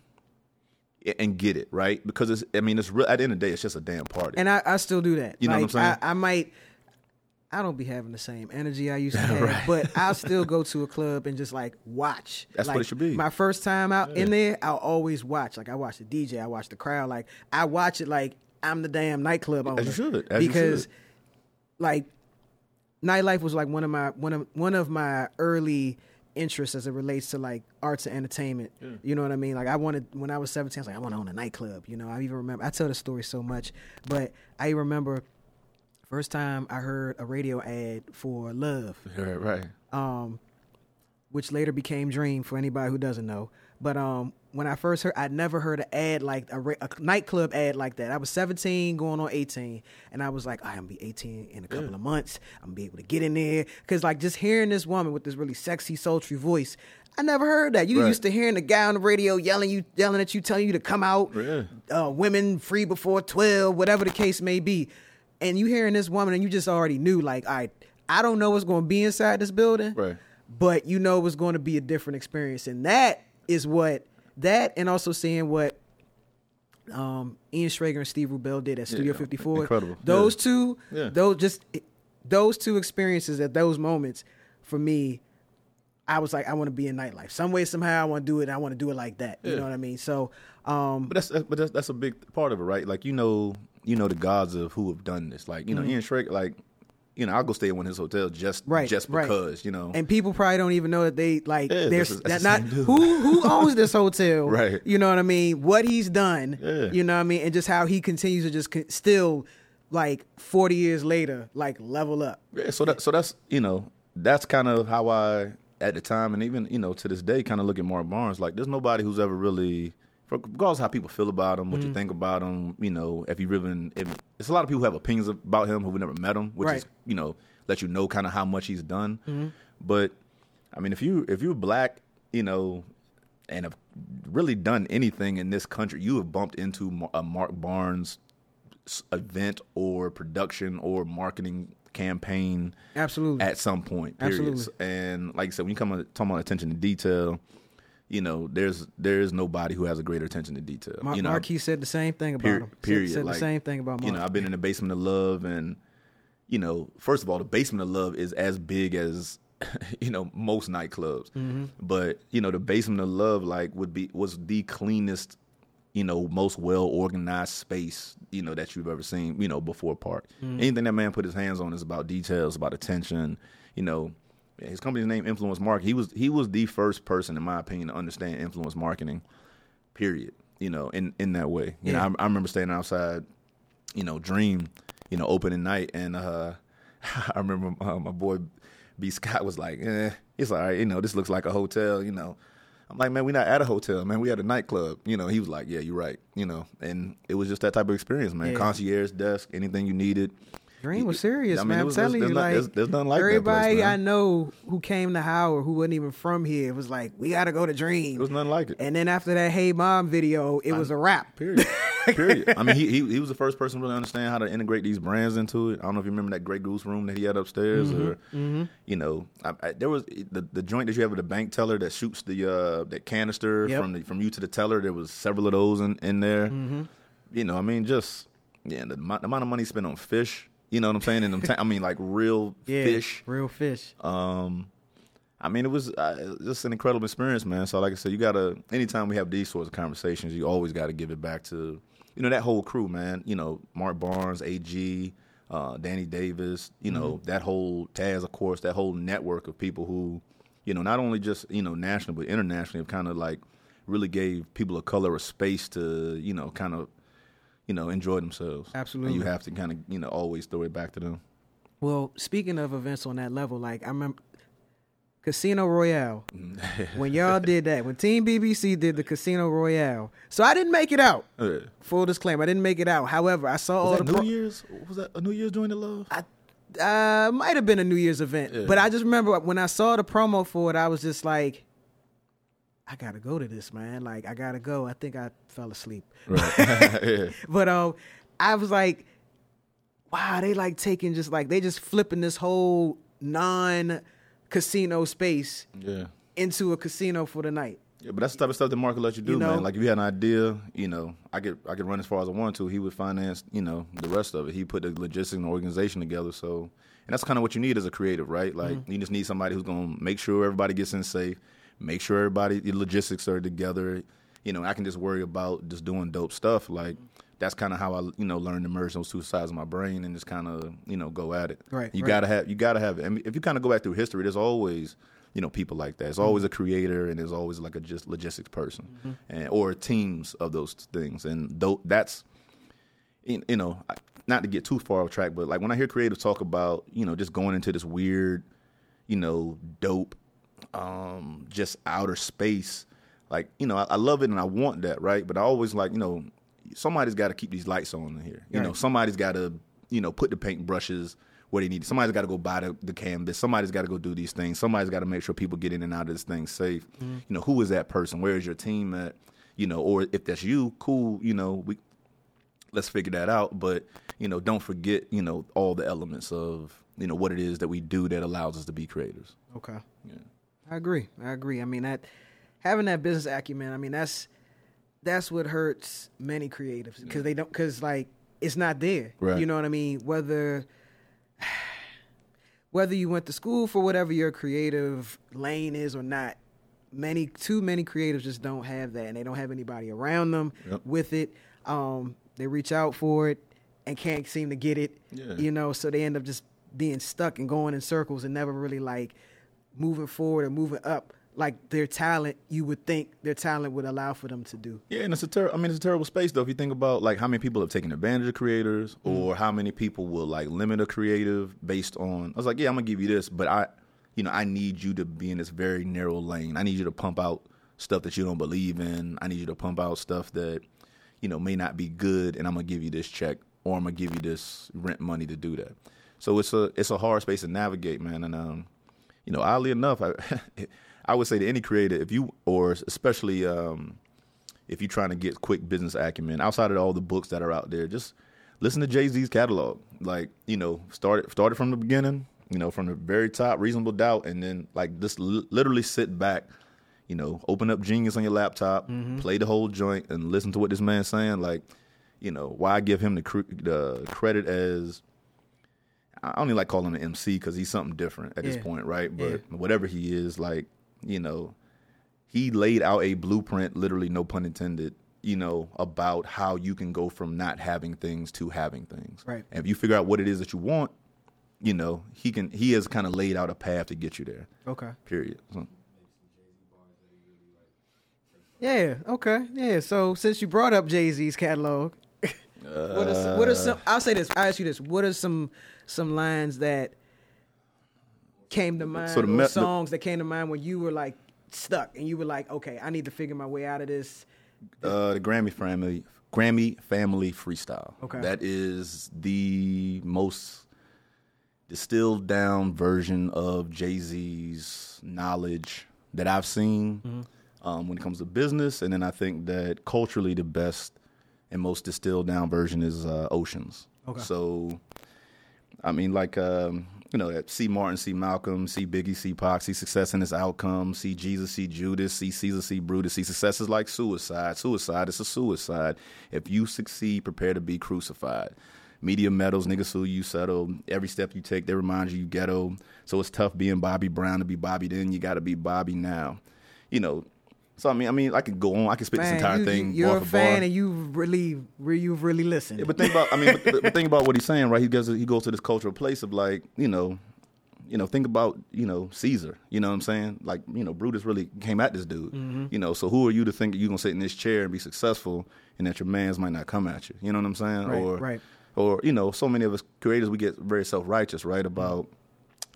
and get it right because it's. I mean, it's real. At the end of the day, it's just a damn party. And I, I still do that. You know what I'm saying? I, I might. I don't be having the same energy I used to have, but I'll still go to a club and just like watch. That's what it should be. My first time out in there, I'll always watch. Like I watch the DJ, I watch the crowd. Like I watch it like I'm the damn nightclub owner. you should, as you because, should. like, nightlife was like one of my one of one of my early interests as it relates to like arts and entertainment. You know what I mean? Like I wanted when I was 17, I was like, I want to own a nightclub. You know, I even remember I tell the story so much, but I remember first time I heard a radio ad for Love, Right, right. um, which later became Dream for anybody who doesn't know. But um, when I first heard, I'd never heard an ad like a, a nightclub ad like that. I was 17, going on 18, and I was like, I'm gonna be 18 in a couple of months. I'm gonna be able to get in there because like just hearing this woman with this really sexy, sultry voice. I never heard that. You Right. used to hearing the guy on the radio yelling you, yelling at you, telling you to come out. Yeah. Uh, women free before twelve, whatever the case may be. And you hearing this woman, and you just already knew, like, right, I don't know what's going to be inside this building, Right. But you know it was going to be a different experience, and that is what that, and also seeing what um, Ian Schrager and Steve Rubell did at Studio Yeah, 54. incredible. Those Yeah. two, Yeah. those just those two experiences at those moments for me. I was like, I want to be in nightlife. Some way, somehow, I want to do it. I want to do it like that. You know what I mean? So, um, But that's but that's, that's a big part of it, right? Like you know, you know the gods of who have done this. Like you know, Ian Schrager, like you know, I'll go stay in one of his hotels just. Right, just right. because you know. and people probably don't even know that they like Yeah, there's that's- that that's not who who owns this hotel Right. you know what i mean what he's done Yeah. you know what i mean and just how he continues to just con- still like 40 years later like level up Yeah, so that so that's you know that's kind of how I at the time and even you know to this day kind of look at Mark Barnes like there's nobody who's ever really regardless of how people feel about him, what Mm-hmm. you think about him, you know if you really if, it's a lot of people who have opinions about him who've never met him, which Right. is you know let you know kind of how much he's done. Mm-hmm. But I mean if you if you're black, you know. And have really done anything in this country, you have bumped into a Mark Barnes event or production or marketing campaign absolutely at some point. Period. Absolutely. And like I said, when you come on, talking about attention to detail, you know, there's there's nobody who has a greater attention to detail. Mar- you know, Marquis said the same thing about per- him period. said, like, the same thing about Mark You know, I've been in the basement of love, and you know, first of all, the basement of love is as big as you know most nightclubs. Mm-hmm. But you know, the basement of love like would be was the cleanest. You know, most well organized space you know that you've ever seen. You know, before park. Mm-hmm. Anything that man put his hands on is about details, about attention. You know, his company's name Influence Marketing. He was he was the first person, in my opinion, to understand influence marketing. Period. You know, in in that way. You Yeah. know, I, I remember standing outside you know, Dream, you know, opening night, and uh, I remember uh, my boy B Scott was like, "Eh, it's all right, you know, this looks like a hotel, you know." I'm like, man, we're not at a hotel, man. We at a nightclub. You know, he was like, yeah, you're right. You know, and it was just that type of experience, man. Yeah. Concierge desk, anything you needed. Dream was serious, I mean, man. I'm was- telling there's you, not- like there's- there's nothing like that place, everybody. I know who came to Howard who wasn't even from here was like, we got to go to Dream. It was nothing like it. And then after that Hey Mom video, it was a wrap. Period. Period. I mean, he, he he was the first person to really understand how to integrate these brands into it. I don't know if you remember that Grey Goose room that he had upstairs, mm-hmm. or mm-hmm. you know, I, I, there was the the joint that you have with the bank teller that shoots the uh, that canister Yep. from the from you to the teller. There was several of those in in there. Mm-hmm. You know, I mean, just yeah, the, the amount of money spent on fish. You know what I'm saying? And them ta- I mean, like real Yeah, fish. real fish. Um, I mean, it was uh, just an incredible experience, man. So, like I said, you gotta. Anytime we have these sorts of conversations, you always got to give it back to, you know, that whole crew, man. You know, Mark Barnes, AG, uh, Danny Davis. You know, that whole Taz, of course, that whole network of people who, you know, not only just you know national but internationally have kind of like really gave people of color a space to, you know, kind of, you know, enjoy themselves. Absolutely. And you have to kind of, you know, always throw it back to them. Well, speaking of events on that level, like I remember Casino Royale. when y'all did that, when Team BBC did the Casino Royale. So I didn't make it out. Yeah. Full disclaimer, I didn't make it out. However, I saw all Was the New pro- Year's? Was that a New Year's joint of love? I uh might have been a New Year's event. Yeah. But I just remember when I saw the promo for it, I was just like I gotta go to this, man. Like I gotta go. I think I fell asleep. Right. yeah. But um, I was like, wow, they like taking just like they just flipping this whole non casino space Yeah. into a casino for the night. Yeah, but that's the type of stuff that Mark will let you do, You know? man. Like if you had an idea, you know, I could I could run as far as I want to. He would finance, you know, the rest of it. He put the logistics and organization together. So, and that's kind of what you need as a creative, right? Like Mm-hmm. you just need somebody who's gonna make sure everybody gets in safe, make sure everybody the logistics are together. You know, I can just worry about just doing dope stuff. Like that's kind of how I you know learned to merge those two sides of my brain and just kind of you know go at it. Right, You right. gotta have you gotta have it. I mean, if you kind of go back through history, there's always you know people like that. There's mm-hmm. always a creator and there's always like a just logistics person mm-hmm. and or teams of those things. And though that's you know not to get too far off track, but like when I hear creatives talk about you know just going into this weird you know dope um just outer space. Like you know I, I love it and i want that right? But i always like you know somebody's got to keep these lights on in here. You know somebody's got to you know put the paint brushes where they need somebody's got to go buy the, the canvas. Somebody's got to go do these things. Somebody's got to make sure people get in and out of this thing safe. Mm-hmm. you know who is that person? Where is your team at? You know or if that's you cool you know we let's figure that out. But you know don't forget you know all the elements of you know what it is that we do that allows us to be creators. Okay. yeah I agree. I agree. I mean that having that business acumen. I mean that's that's what hurts many creatives because they don't because like it's not there. Right. You know what I mean? Whether whether you went to school for whatever your creative lane is or not, many too many creatives just don't have that, and they don't have anybody around them Yep. with it. Um, they reach out for it and can't seem to get it. Yeah. You know, so they end up just being stuck and going in circles and never really like moving forward or moving up like their talent you would think their talent would allow for them to do. Yeah, and it's a ter- I mean, it's a terrible space though. If you think about like how many people have taken advantage of creators, or how many people will like limit a creative based on. I was like, yeah, I'm gonna give you this, but I, you know, I need you to be in this very narrow lane. I need you to pump out stuff that you don't believe in. I need you to pump out stuff that, you know, may not be good, and I'm gonna give you this check, or I'm gonna give you this rent money to do that. So it's a it's a hard space to navigate, man, and um, you know, oddly enough, I I would say to any creator, if you or especially um, if you're trying to get quick business acumen, outside of all the books that are out there, just listen to Jay Z's catalog. Like you know, start it, start it from the beginning. You know, from the very top, reasonable doubt, and then like just li- literally sit back. You know, open up Genius on your laptop, play the whole joint, and listen to what this man's saying. Like, you know, why give him the, cr- the credit as I don't like calling him an MC because he's something different at Yeah. this point, right? But Yeah. whatever he is, like you know, he laid out a blueprint, literally, no pun intended, you know, about how you can go from not having things to having things. Right. And if you figure out what it is that you want, you know, he can. He has kind of laid out a path to get you there. Okay. Period. So, Yeah. Okay. Yeah. So since you brought up Jay Z's catalog, what are some, what are some? I'll say this. I'll ask you this. What are some some lines that came to mind, So me- songs that came to mind when you were like stuck and you were like, okay, I need to figure my way out of this. uh, the Grammy family, Grammy family freestyle. Okay. That is the most distilled down version of Jay Z's knowledge that I've seen Mm-hmm. um, when it comes to business, and then I think that culturally the best and most distilled down version is uh, Oceans. Okay. So, I mean, like um, you know, see Martin, see Malcolm, see Biggie, see Pac, see success in its outcome, see Jesus, see Judas, see Caesar, see Brutus, see success is like suicide. Suicide is a suicide. If you succeed, prepare to be crucified. Media medals, niggas sue you settle. Every step you take, they remind you you ghetto. So it's tough being Bobby Brown to be Bobby then. You got to be Bobby now. You know. So I mean, I mean, I could go on. I could spit this entire you, thing. You, bar are a fan bar. and you've really, re- you've really listened. Yeah, but think about I mean, but, but think about what he's saying, right? He goes he goes to this cultural place of like, you know, you know, think about you know Caesar. You know what I'm saying? Like, you know, Brutus really came at this dude. Mm-hmm. You know, so who are you to think you're gonna sit in this chair and be successful, and that your man's might not come at you? You know what I'm saying? Right, or right. or you know, so many of us creators we get very self righteous, right? About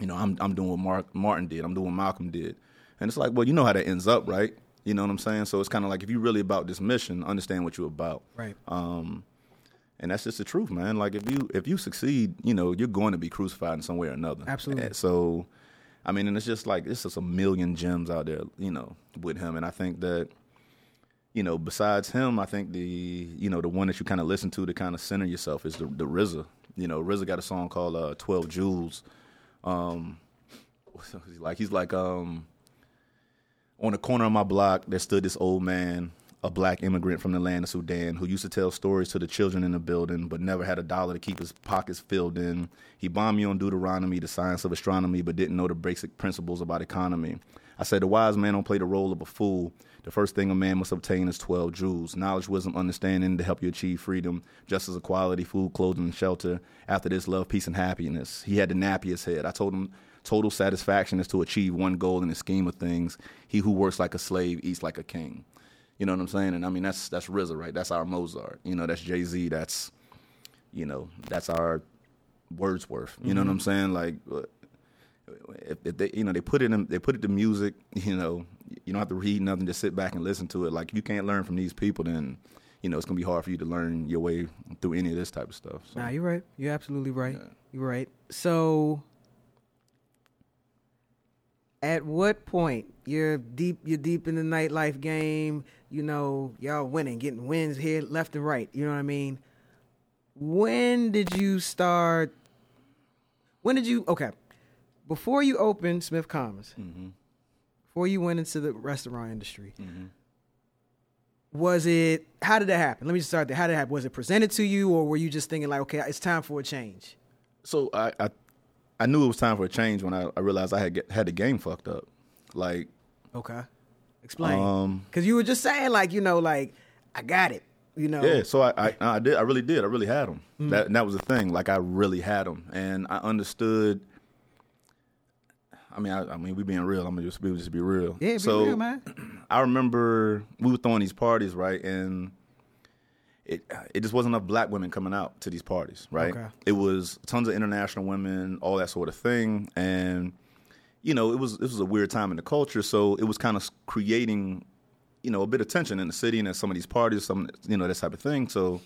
you know, I'm I'm doing what Mark Martin did, I'm doing what Malcolm did, and it's like, well, you know how that ends up, right? You know what I'm saying? So it's kind of like if you're really about this mission, understand what you're about. right. Um, and that's just the truth, man. Like if you if you succeed, you know you're going to be crucified in some way or another. Absolutely. So, I mean, and it's just like it's just a million gems out there, you know, with him. And I think that, you know, besides him, I think the you know the one that you kind of listen to to kind of center yourself is the the RZA. You know, RZA got a song called uh, Twelve Jewels. Um, like he's like um on the corner of my block, there stood this old man, a black immigrant from the land of Sudan, who used to tell stories to the children in the building, but never had a dollar to keep his pockets filled in. He bombed me on Deuteronomy, the science of astronomy, but didn't know the basic principles about economy. I said, the wise man don't play the role of a fool. The first thing a man must obtain is 12 jewels knowledge, wisdom, understanding to help you achieve freedom, justice, equality, food, clothing, and shelter. After this, love, peace, and happiness. He had the nappiest head. I told him, total satisfaction is to achieve one goal in the scheme of things. He who works like a slave eats like a king. You know what I'm saying? And I mean, that's that's RZA, right? That's our Mozart. You know, that's Jay Z. That's, you know, that's our Wordsworth. You know what I'm saying? Like, uh, if, if they, you know, they put it in, they put it to music. You know, you don't have to read nothing. Just sit back and listen to it. Like, if you can't learn from these people, then, you know, it's gonna be hard for you to learn your way through any of this type of stuff. So. Nah, you're right. You're absolutely right. Yeah. You're right. So, at what point you're deep? You're deep in the nightlife game. You know, y'all winning, getting wins here, left and right. You know what I mean? When did you start? When did you? Okay, before you opened Smith Commons, Mhm. before you went into the restaurant industry, Mhm. was it? How did that happen? Let me just start there. How did it happen? Was it presented to you, or were you just thinking like, okay, it's time for a change? So I, I I knew it was time for a change when I, I realized I had get, had the game fucked up. Like, Okay. Explain. um, Because you were just saying, like, you know, like, I got it. You know. Yeah, so I, I I did I really did I really had them. That and that was the thing. Like I really had them, and I understood. I mean, I, I mean, we being real. I'm gonna just be just be real. Yeah, be so real, man. I remember we were throwing these parties, right, and it it just wasn't enough black women coming out to these parties, right? Okay. It was tons of international women, all that sort of thing, and you know, it was this was a weird time in the culture, so it was kind of creating, you know, a bit of tension in the city and at some of these parties, some you know, this type of thing. So,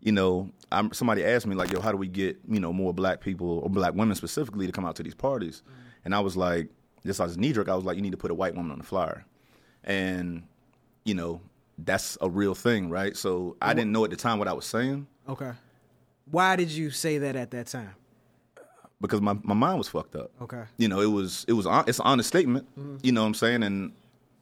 you know, I'm, somebody asked me like, "Yo, how do we get you know more black people or black women specifically to come out to these parties?" Mm. And I was like, just as knee jerk, I was like, "You need to put a white woman on the flyer," and you know, that's a real thing, right? So I didn't know at the time what I was saying Okay. Why did you say that at that time? because my, my mind was fucked up. Okay. You know, it was it was it's an honest statement. Mm-hmm. You know what I'm saying? And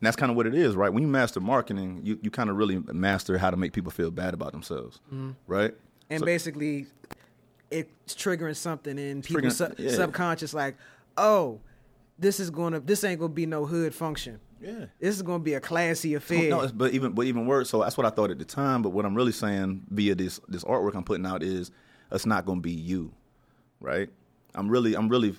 that's kind of what it is, right? When you master marketing, you, you kind of really master how to make people feel bad about themselves, mm-hmm. right? And So- basically, it's triggering something in people's su- yeah. subconscious, like, oh, this is gonna, this ain't gonna be no hood function. Yeah. This is gonna be a classy affair. No, it's- but even but even worse. So that's what I thought at the time. But what I'm really saying via this this artwork I'm putting out is it's not going to be you, right? I'm really I'm really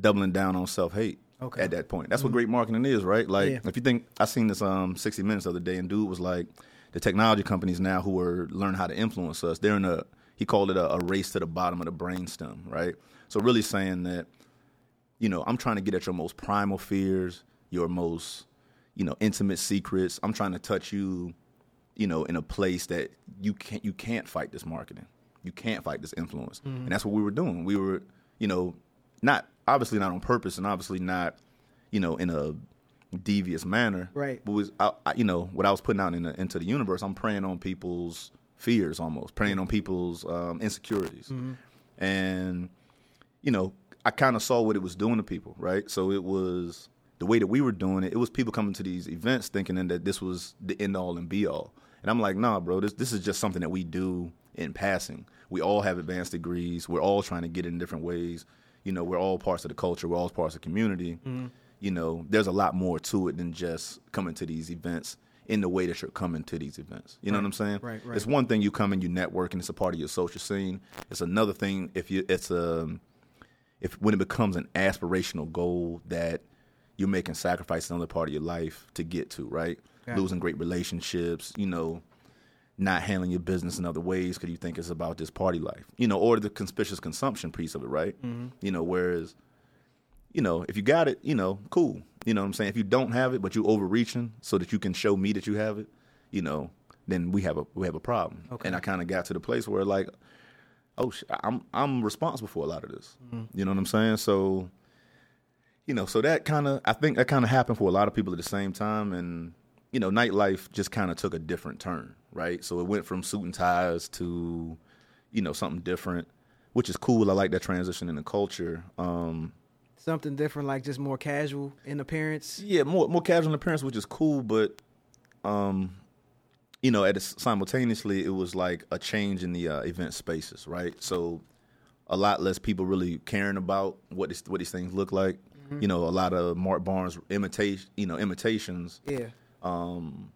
doubling down on self hate. Okay. At that point, that's what great marketing is, right? Like Yeah. if you think I seen this um 60 Minutes the other day, and dude was like, the technology companies now who are learning how to influence us, they're in a he called it a, a race to the bottom of the brainstem, right? So really saying that you know, I'm trying to get at your most primal fears, your most, you know, intimate secrets. I'm trying to touch you, you know, in a place that you can't you can't fight this marketing. You can't fight this influence. And that's what we were doing. We were, you know, not obviously not on purpose and obviously not, you know, in a devious manner. Right. But was I, I, you know, what I was putting out in the, into the universe, I'm preying on people's fears almost, preying on people's um, insecurities. And you know, I kind of saw what it was doing to people, right? So it was the way that we were doing it. It was people coming to these events thinking that this was the end all and be all. And I'm like, nah, bro, this this is just something that we do in passing. We all have advanced degrees. We're all trying to get in different ways. You know, we're all parts of the culture. We're all parts of the community. Mm-hmm. You know, there's a lot more to it than just coming to these events in the way that you're coming to these events. You know what I'm saying? right, right. It's one thing you come and you network and it's a part of your social scene. It's another thing if you it's a if when it becomes an aspirational goal that you're making sacrifices in another part of your life to get to, right? Yeah. Losing great relationships, you know, not handling your business in other ways because you think it's about this party life, you know, or the conspicuous consumption piece of it, right? Mm-hmm. You know, whereas, you know, if you got it, you know, cool. You know what I'm saying? If you don't have it, but you overreaching so that you can show me that you have it, you know, then we have a we have a problem. Okay. And I kind of got to the place where like, oh, sh- I'm I'm responsible for a lot of this. Mm-hmm. You know what I'm saying? So, you know, so that kind of I think that kind of happened for a lot of people at the same time, and you know, nightlife just kind of took a different turn, right? So it went from suit and ties to, you know, something different, which is cool. I like that transition in the culture. Um, Something different, like just more casual in appearance. yeah, more more casual in appearance, which is cool, but um, you know, at a, simultaneously, it was like a change in the uh, event spaces, right? So a lot less people really caring about what this, what these things look like. You know, a lot of Mark Barnes imitation, you know, imitations. Yeah. Um,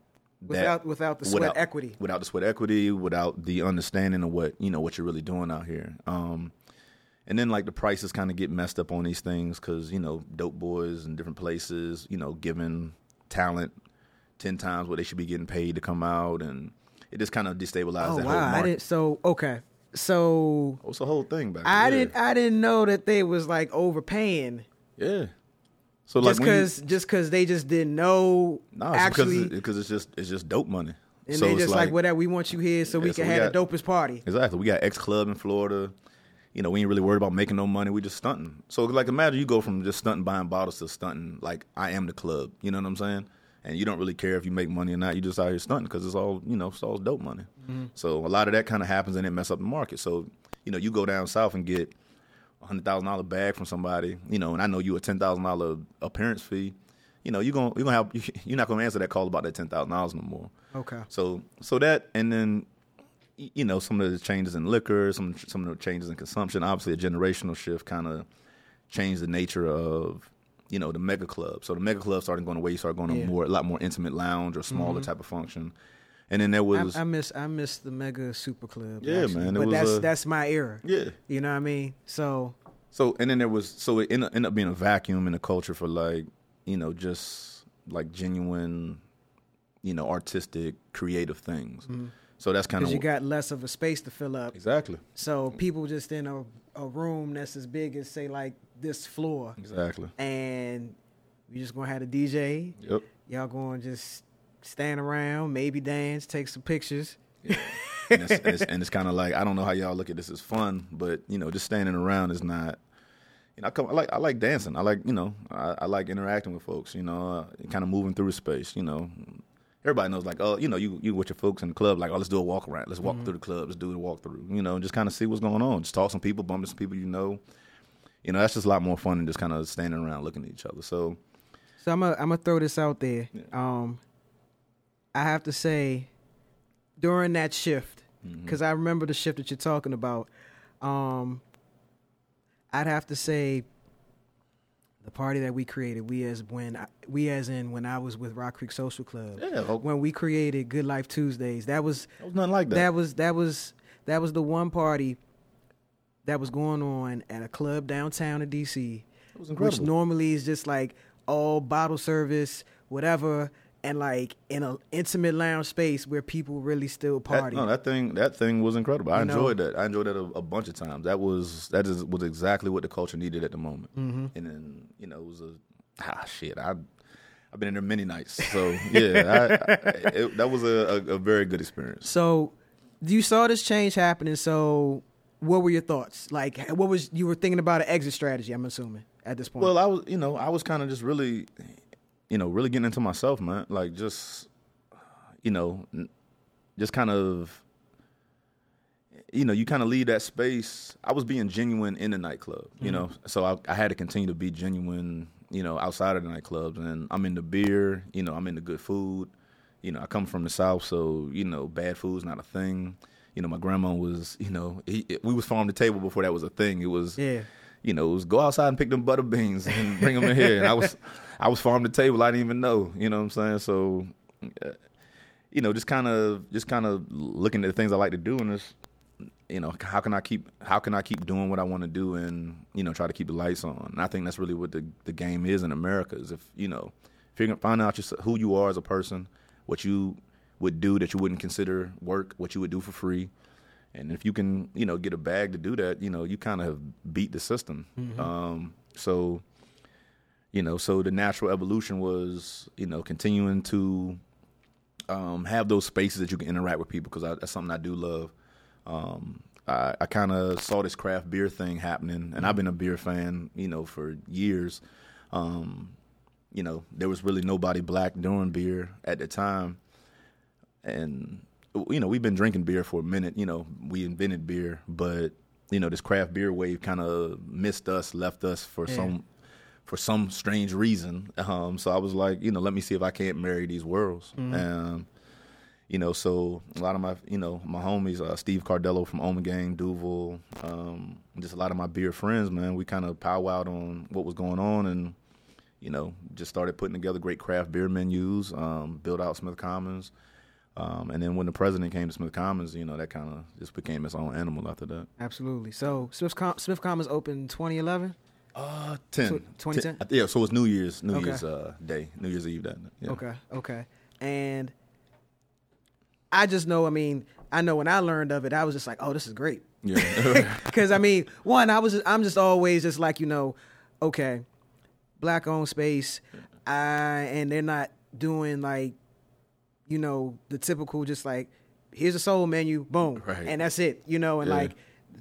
Without without the sweat without- equity. without the sweat equity, without the understanding of what you know what you're really doing out here. Um, and then like the prices kind of get messed up on these things because you know dope boys in different places, you know, giving talent ten times what they should be getting paid to come out, and it just kind of destabilized Oh that whole wow! I market. didn't. So okay. So What's the whole thing back? I there? didn't. I didn't know that they was like overpaying Yeah. So like just because just because they just didn't know Nah, it's actually, because because it's just it's just dope money. and so they just like, whatever we want you here so we Yeah, so can we have got- the dopest party. Exactly. We got X Club in Florida. You know, we ain't really worried about making no money. We just stunting. So like imagine you go from just stunting buying bottles to stunting like I am the club. You know what I'm saying? And you don't really care if you make money or not. You just out here stunting because it's all you know, it's all dope money. Mm-hmm. So a lot of that kind of happens and it mess up the market. So you know, you go down south and get a hundred thousand dollar bag from somebody. You know, and I know you a ten thousand dollar appearance fee. You know, you're gonna you're gonna have you're not gonna answer that call about that ten thousand dollars no more. Okay. So so that and then you know some of the changes in liquor, some some of the changes in consumption. Obviously, a generational shift kind of changed the nature of you know the mega club. So the mega club started going away. You started going Yeah. Mm-hmm. to more a lot more intimate lounge or smaller type of function. And then there was I, I miss I miss the mega super club. Yeah, actually. man, it But was that's a- that's my era. yeah. You know what I mean? So So and then there was so it ended, ended up being a vacuum in the culture for like you know just like genuine you know artistic creative things. So that's kind of Mm-hmm. you got less of a space to fill up. exactly So people just in a, a room that's as big as say like this floor, exactly. and we just gonna have a DJ. Yep. Y'all gonna just stand around, maybe dance, take some pictures. and it's, it's, it's kind of like I don't know how y'all look at this as fun, but you know, just standing around is not. You know, I, come, I like I like dancing. I like you know I, I like interacting with folks. You know, uh, kind of moving through the space. You know, everybody knows like oh you know you you with your folks in the club like oh let's do a walk around, let's walk through the club, let's do the walk through. You know, just kind of see what's going on. Just talk to some people, bump into some people you know. You know, that's just a lot more fun than just kind of standing around looking at each other. So So I'm gonna I'm gonna throw this out there. Yeah. Um, I have to say, during that shift, Mm-hmm. because I remember the shift that you're talking about. Um, I'd have to say, the party that we created, we as when I, we as in when I was with Rock Creek Social Club, yeah, oh, when we created Good Life Tuesdays, that was that was nothing like that. that was that was that was the one party that was going on at a club downtown in DC it was which normally is just like all bottle service, whatever, and like in an intimate lounge space where people really still That, party. no, that thing that thing was incredible. I You know? enjoyed that. I enjoyed that a, a bunch of times. That was that is was exactly what the culture needed at the moment. Mm-hmm. And then you know it was a ah shit. I I've been in there many nights. So yeah, I, I, it, that was a, a, a very good experience. so you saw this change happening. So what were your thoughts? Like, what was you were thinking about an exit strategy? I'm assuming at this point. Well, I was you know I was kind of just really you know really getting into myself, man. Like just you know just kind of you know, you kind of leave that space. I was being genuine in the nightclub, you mm-hmm. know, so I, I had to continue to be genuine, you know, outside of the nightclubs. And I'm into beer, you know, I'm into good food. You know, I come from the south, so you know, bad food's not a thing. You know, my grandma was, you know, he, we was farm to table before that was a thing. It was, yeah. you know, it was go outside and pick them butter beans and bring them in here. And I was, I was farm to table. I didn't even know. You know what I'm saying? So, uh, you know, just kind of, just kind of looking at the things I like to do, and just, you know, how can I keep, how can I keep doing what I want to do, and you know, try to keep the lights on. And I think that's really what the the game is in America. Is if you know, figuring find out just who you are as a person, what you would do that you wouldn't consider work, what you would do for free. And if you can, you know, get a bag to do that, you know, you kind of have beat the system. Um, so, you know, so the natural evolution was, you know, continuing to um, have those spaces that you can interact with people because that's something I do love. Um, I, I kind of saw this craft beer thing happening, and I've been a beer fan, you know, for years. Um, you know, there was really nobody black doing beer at the time, and you know, we've been drinking beer for a minute. You know, we invented beer, but you know, this craft beer wave kind of missed us, left us for Yeah. some for some strange reason. Um, so I was like, you know, let me see if I can't marry these worlds. Um, you know, so a lot of my, you know, my homies, uh, Steve Cardello from Omen Gang, Duvel, um, just a lot of my beer friends, man, we kind of powwowed on what was going on, and you know, just started putting together great craft beer menus, um, built out Smith Commons. Um, and then when the president came to Smith Commons, you know, that kind of just became its own animal after that. Absolutely. So Smith, Com- Smith Commons opened 2011. Uh, 10. So, 2010? yeah, so it's New Year's, New Okay. Year's uh, Day, New Year's Eve that night. Yeah. Okay, okay. And I just know, I mean, I know when I learned of it, I was just like, oh, this is great. Yeah. Because I mean, one, I was, just, I'm just always just like, you know, okay, black owned space, I, and they're not doing like, you know, the typical just like, here's a soul menu, boom, Right. and that's it, you know, and Yeah. like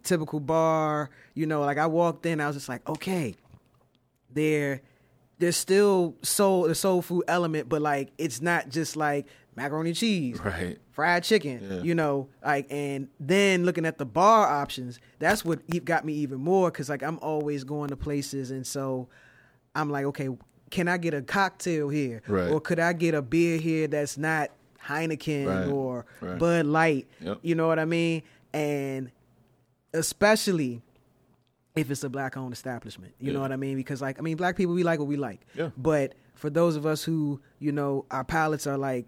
typical bar, you know, like I walked in, I was just like, okay, there there's still soul the soul food element, but like it's not just like macaroni and cheese, right. fried chicken, Yeah. you know, like and then looking at the bar options, that's what got me even more because like I'm always going to places, and so I'm like, okay, can I get a cocktail here, Right. or could I get a beer here that's not Heineken Right. or Right. Bud Light? Yep. You know what I mean? And especially if it's a black owned establishment. You know what I mean? Because like I mean, black people we like what we like. Yeah. But for those of us who, you know, our palates are like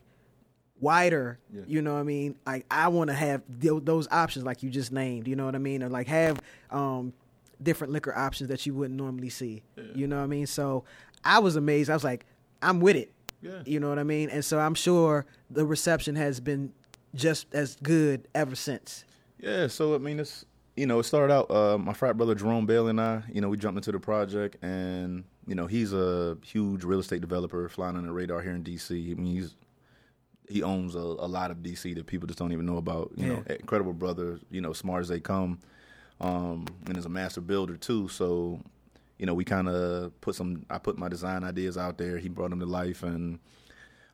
wider, Yeah. you know what I mean? Like I want to have th- those options like you just named, you know what I mean? Or like have um different liquor options that you wouldn't normally see. You know what I mean? So I was amazed. I was like, I'm with it. Yeah. You know what I mean? And so I'm sure the reception has been just as good ever since. Yeah, so I mean, it's you know, it started out. Uh, my frat brother Jerome Bale and I, you know, we jumped into the project, and you know, he's a huge real estate developer, flying on the radar here in DC. I mean, he's he owns a, a lot of DC that people just don't even know about. You know, incredible brother, you know, smart as they come, um, and is a master builder too. So, you know, we kind of put some. I put my design ideas out there. He brought them to life, and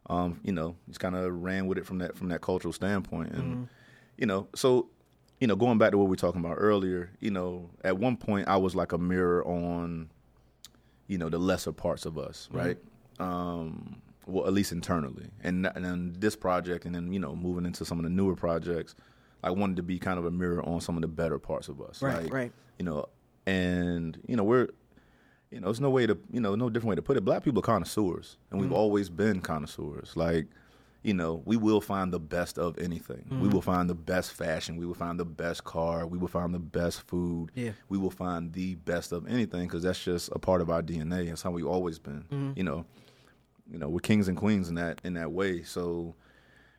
um, you know, just kind of ran with it from that from that cultural standpoint, and you know, so you know, going back to what we were talking about earlier, you know, at one point I was like a mirror on, you know, the lesser parts of us, right? Um, well, at least internally, and and then this project, and then you know, moving into some of the newer projects, I wanted to be kind of a mirror on some of the better parts of us, Right, like, right. You know, and you know, we're you know, there's no way to, you know, no different way to put it. Black people are connoisseurs, and we've always been connoisseurs. Like, you know, we will find the best of anything. We mm-hmm. will find the best fashion. We will find the best car. We will find the best food. Yeah. We will find the best of anything because that's just a part of our DNA. It's how we've always been. Mm-hmm. You know, you know, we're kings and queens in that in that way. So,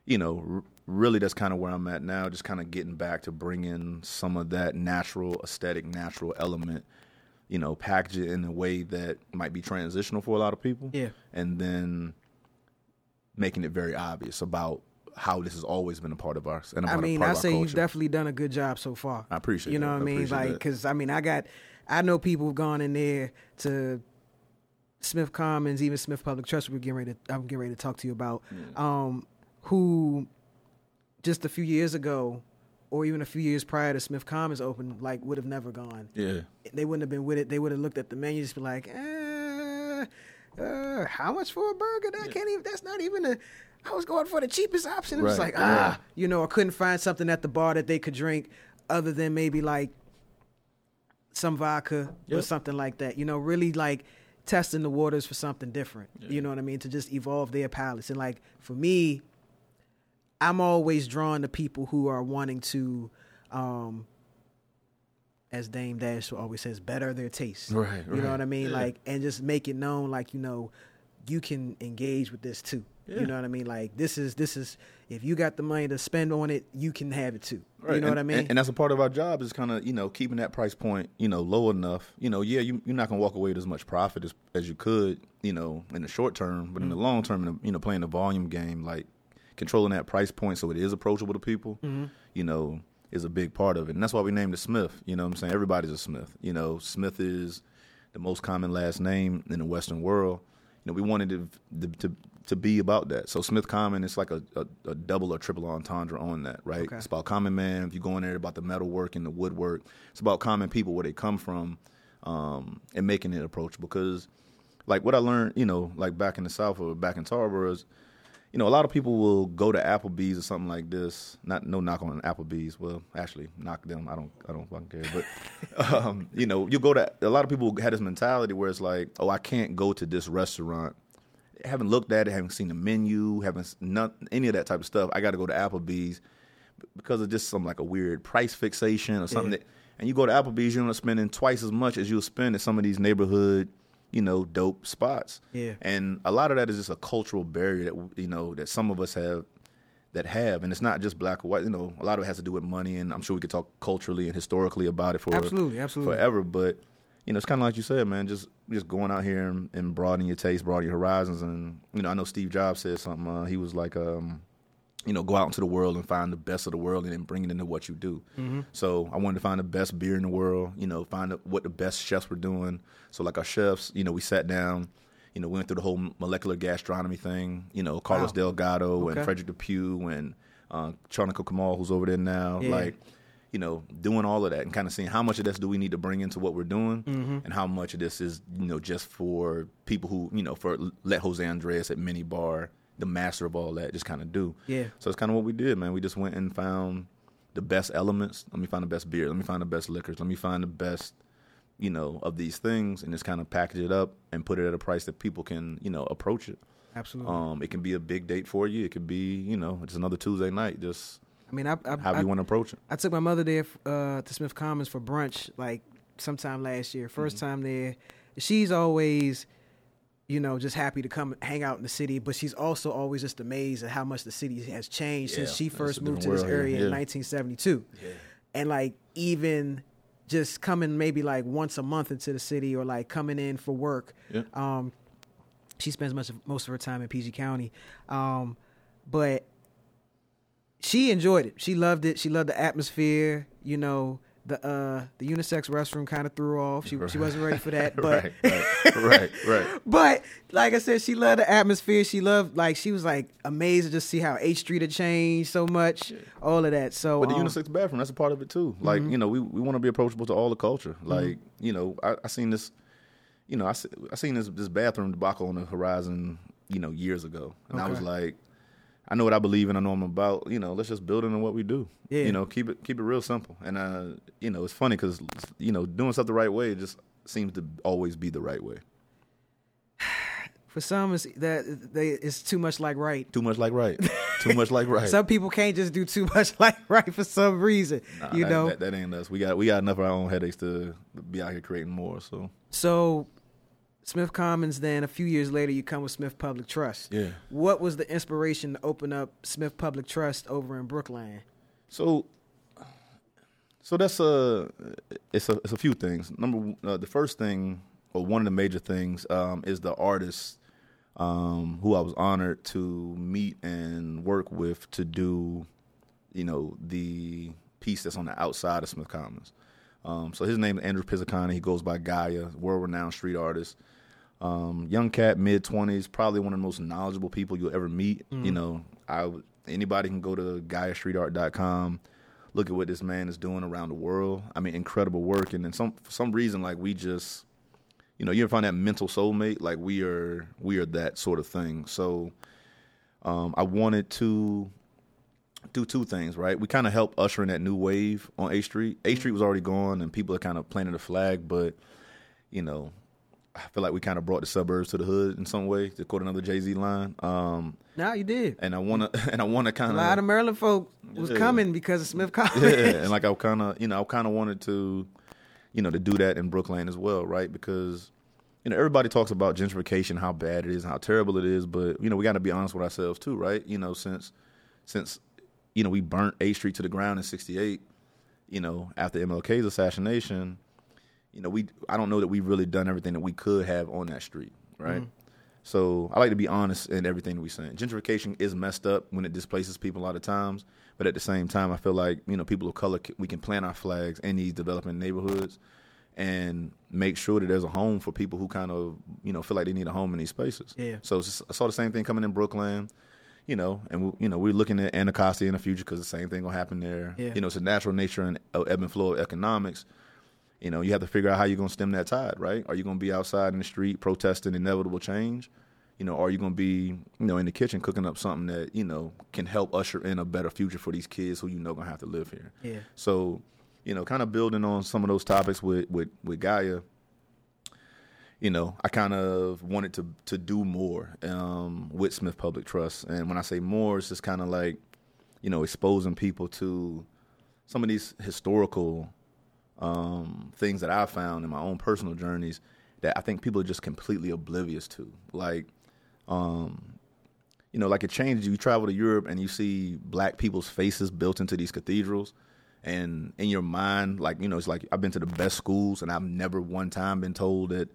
you know, r- really, that's kind of where I'm at now. Just kind of getting back to bringing some of that natural aesthetic, natural element you know, package it in a way that might be transitional for a lot of people. Yeah. And then making it very obvious about how this has always been a part of us. And a I part of- mean, I say you've definitely done a good job so far. I appreciate it. You know that. what I mean? Like, because I mean, I got, I know people who've gone in there to Smith Commons, even Smith Public Trust. We're getting ready to, I'm getting ready to talk to you about, um, who just a few years ago, or even a few years prior to Smith Commons open, like would have never gone. Yeah. They wouldn't have been with it. They would have looked at the menu, just be like, eh, uh, how much for a burger? That can't even. That's not even a. I was going for the cheapest option. It was like ah, you know, I couldn't find something at the bar that they could drink other than maybe like some vodka or something like that. You know, really like testing the waters for something different. You know what I mean? To just evolve their palates. And like for me, I'm always drawn to people who are wanting to, um, as Dame Dash always says, better their taste. Right, You know what I mean? Yeah. Like, and just make it known, like you know, you can engage with this too. Yeah. You know what I mean? Like this is this is if you got the money to spend on it, you can have it too. Right. You know and, what I mean? And, and that's a part of our job is kind of you know keeping that price point you know low enough. You know, yeah, you, you're not gonna walk away with as much profit as as you could you know in the short term, but in the Mm-hmm. long term, in the, you know, playing the volume game, like controlling that price point so it is approachable to people. Mm-hmm. You know, is a big part of it, and that's why we named it Smith. You know, what I'm saying everybody's a Smith. You know, Smith is the most common last name in the Western world. You know, we wanted to to to, be about that. So Smith Common is like a, a, a double or triple entendre on that, right? Okay. It's about common man. If you go in there about the metalwork and the woodwork, it's about common people where they come from, um, and making it approachable. Because, like what I learned, you know, like back in the South or back in Tarboro is, you know, a lot of people will go to Applebee's or something like this. Not no knock on Applebee's. Well, actually, knock them. I don't. I don't fucking care. But um, you know, you go to a lot of people had this mentality where it's like, oh, I can't go to this restaurant. Haven't looked at it. Haven't seen the menu. Haven't not any of that type of stuff. I got to go to Applebee's because of just some like a weird price fixation or something. Yeah. That, and you go to Applebee's, you're not spending twice as much as you'll spend at some of these neighborhood, you know, dope spots. Yeah. And a lot of that is just a cultural barrier that you know that some of us have that have, and it's not just black or white. You know, a lot of it has to do with money, and I'm sure we could talk culturally and historically about it for Absolutely, absolutely. forever. But you know, it's kind of like you said, man. Just just going out here and, and broadening your taste, broadening your horizons, and you know, I know Steve Jobs said something. Uh, he was like, um, you know, go out into the world and find the best of the world, and then bring it into what you do. So I wanted to find the best beer in the world. You know, find the, what the best chefs were doing. So like our chefs, you know, we sat down. You know, we went through the whole molecular gastronomy thing. You know, Carlos Wow. Delgado Okay. and Frederick Depew and uh, Charnico Kamal, who's over there now. Yeah. Like, you know, doing all of that and kind of seeing how much of this do we need to bring into what we're doing, Mm-hmm. and how much of this is you know just for people who you know for let Jose Andres at Mini Bar, the master of all that, just kind of do. Yeah. So it's kind of what we did, man. We just went and found the best elements. Let me find the best beer. Let me find the best liquors. Let me find the best, you know, of these things, and just kind of package it up and put it at a price that people can, you know, approach it. Absolutely. Um, it can be a big date for you. It could be, you know, just another Tuesday night. Just I mean, I I, I, you want to approach it. I took my mother there uh, to Smith Commons for brunch like sometime last year. 1st Mm-hmm. time there. She's always, you know, just happy to come hang out in the city, but she's also always just amazed at how much the city has changed since she first moved to this world area in yeah. 1972. And like even just coming maybe like once a month into the city or like coming in for work. Yeah. Um, she spends much of, most of her time in PG County, um, but she enjoyed it. She loved it. She loved the atmosphere. You know, the uh, the unisex restroom kind of threw off. She she wasn't ready for that, but right, right, right, right. but like I said, she loved the atmosphere. She loved like she was like amazed to just see how H Street had changed so much. All of that. So But the um, unisex bathroom, that's a part of it too. Like, you know, we, we want to be approachable to all the culture. Like, you know, I, I seen this, you know, I, I seen this this bathroom debacle on the horizon, you know, years ago. And I was like, I know what I believe and I know I'm about, you know, let's just build it in what we do. Yeah. You know, keep it keep it real simple. And, uh, you know, it's funny because, you know, doing stuff the right way just seems to always be the right way. for some, it's that they it's too much like right. Too much like right. Too much like right. Some people can't just do too much like right for some reason. Nah, you that, know. that, that ain't us. We got we got enough of our own headaches to be out here creating more. So So, Smith Commons. Then a few years later, you come with Smith Public Trust. yeah. What was the inspiration to open up Smith Public Trust over in Brookland? So, so that's a it's a it's a few things. Number uh, the first thing, or one of the major things, um, is the artist um, who I was honored to meet and work with to do, you know, the piece that's on the outside of Smith Commons. Um, so his name is Andrew Pisacane. He goes by Gaia, world-renowned street artist. Um, young cat, mid twenties, probably one of the most knowledgeable people you'll ever meet. You know, I anybody can go to GaiaStreetArt.com, look at what this man is doing around the world. I mean, incredible work. And then some for some reason, like we just, you know, you ever find that mental soulmate? Like we are, we are that sort of thing. So, um, I wanted to do two things, right? We kind of helped usher in that new wave on H Street. H Street was already gone, and people are kind of planting the flag, but you know, I feel like we kind of brought the suburbs to the hood in some way, to quote another Jay Z line. Um, Now you did. and I wanna, and I wanna kind of A lot of Maryland folk was Yeah. coming because of Smith College. yeah, and like I kind of, you know, I kind of wanted to, you know, to do that in Brookland as well, right? Because, you know, everybody talks about gentrification, how bad it is, how terrible it is, but you know, we got to be honest with ourselves too, right? You know, since, since, you know, we burnt H Street to the ground in '68, you know, after MLK's assassination, you know, we, I don't know that we've really done everything that we could have on that street, right? Mm-hmm. So I like to be honest in everything that we saying. Gentrification is messed up when it displaces people a lot of times, but at the same time, I feel like you know people of color we can plant our flags in these developing neighborhoods and make sure that there's a home for people who kind of you know feel like they need a home in these spaces. Yeah. So just, I saw the same thing coming in Brookland, you know, and we, you know we're looking at Anacostia in the future because the same thing gonna happen there. Yeah. You know, it's a natural nature and ebb and flow of economics you know, you have to figure out how you're going to stem that tide, right? Are you going to be outside in the street protesting inevitable change? you know, are you going to be, you know, in the kitchen cooking up something that you know can help usher in a better future for these kids who you know gonna have to live here? Yeah. So, you know, kind of building on some of those topics with with with Gaia. You know, I kind of wanted to to do more um, with Smith Public Trust, and when I say more, it's just kind of like, you know, exposing people to some of these historical um, things that I found in my own personal journeys that I think people are just completely oblivious to. Like, um, you know, like it changes. You travel to Europe and you see black people's faces built into these cathedrals, and in your mind, like you know, it's like I've been to the best schools, and I've never one time been told that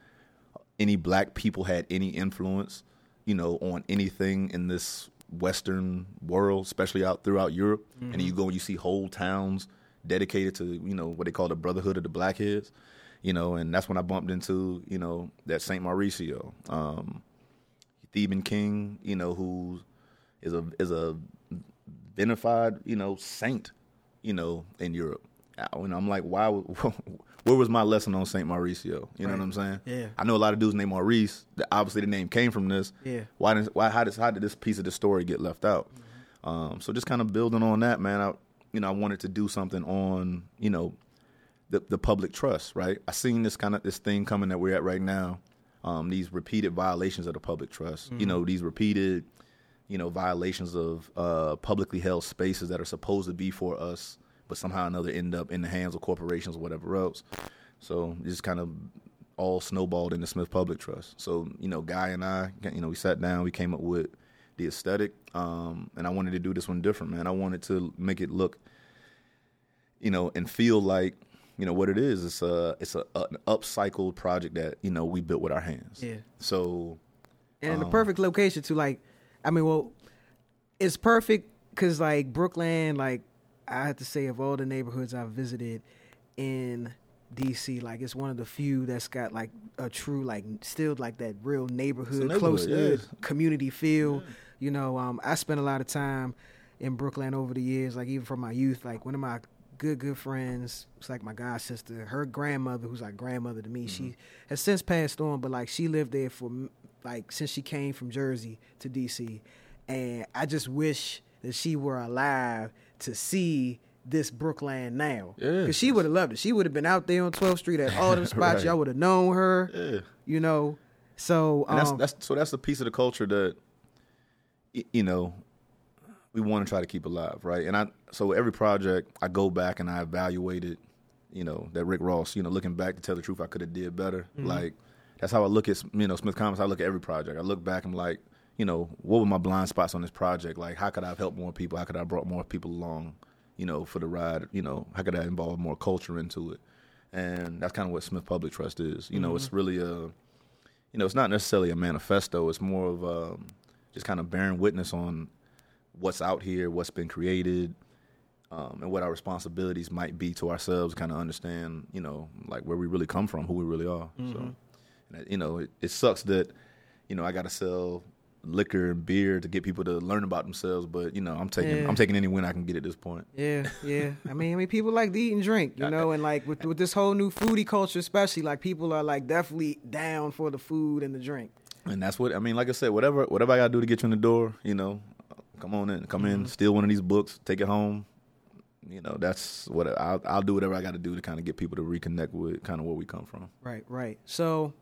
any black people had any influence, you know, on anything in this Western world, especially out throughout Europe. Mm-hmm. And you go and you see whole towns dedicated to, you know, what they call the Brotherhood of the Blackheads, you know, and that's when I bumped into, you know, that Saint Mauricio, um, Theban king, you know, who is a is a benefied, you know, saint, you know, in Europe. And I'm like, why? where was my lesson on Saint Mauricio? You right. know what I'm saying? Yeah. I know a lot of dudes named Maurice. That obviously, the name came from this. Yeah. Why did why how did how did this piece of the story get left out? Mm-hmm. Um, so just kind of building on that, man. I you know I wanted to do something on you know the the public trust, right? I seen this kind of this thing coming that we're at right now. Um, these repeated violations of the public trust. Mm-hmm. You know these repeated you know violations of uh, publicly held spaces that are supposed to be for us but somehow or another end up in the hands of corporations or whatever else. So just kind of all snowballed in the Smith Public Trust. So you know, Gaia and I, you know, we sat down, we came up with the aesthetic, um, and I wanted to do this one different, man. I wanted to make it look, you know, and feel like, you know, what it is. It's a it's a, an upcycled project that you know we built with our hands. Yeah. So, and um, the perfect location to like, I mean, well, it's perfect because like Brookland, like I have to say, of all the neighborhoods I've visited in DC, like it's one of the few that's got like a true, like still like that real neighborhood, neighborhood close yeah. community feel. Yeah. You know, um, I spent a lot of time in Brookland over the years, like even from my youth. Like one of my good good friends, it's like my god sister. Her grandmother, who's like grandmother to me, mm-hmm. she has since passed on, but like she lived there for like since she came from Jersey to DC, and I just wish that she were alive to see this Brookland now. Yeah. Because she would have loved it. She would have been out there on 12th Street at all them spots. right. Y'all would have known her. Yeah. You know. So um, that's, that's so that's the piece of the culture that you know we want to try to keep alive, right? And I so every project I go back and I evaluate it. You know that Rick Ross. You know, looking back to tell the truth, I could have did better. Mm-hmm. Like that's how I look at you know Smith Commons. I look at every project. I look back. I'm like, you know, what were my blind spots on this project? Like, how could I have helped more people? How could I have brought more people along, you know, for the ride? You know, how could I involve more culture into it? And that's kind of what Smith Public Trust is. You know, mm-hmm. it's really a, you know, it's not necessarily a manifesto. It's more of um, just kind of bearing witness on what's out here, what's been created, um, and what our responsibilities might be to ourselves. Kind of understand, you know, like where we really come from, who we really are. Mm-hmm. So, and, you know, it, it sucks that, you know, I got to sell liquor and beer to get people to learn about themselves. But you know, I'm taking yeah. I'm taking any win I can get at this point. Yeah, yeah. I mean, I mean, people like to eat and drink, you know, and like with with this whole new foodie culture, especially, like people are like definitely down for the food and the drink. And that's what I mean. Like I said, whatever whatever I got to do to get you in the door, you know, come on in, come mm-hmm. in, steal one of these books, take it home. You know, that's what I'll, I'll do. Whatever I got to do to kind of get people to reconnect with kind of where we come from. Right, right. So,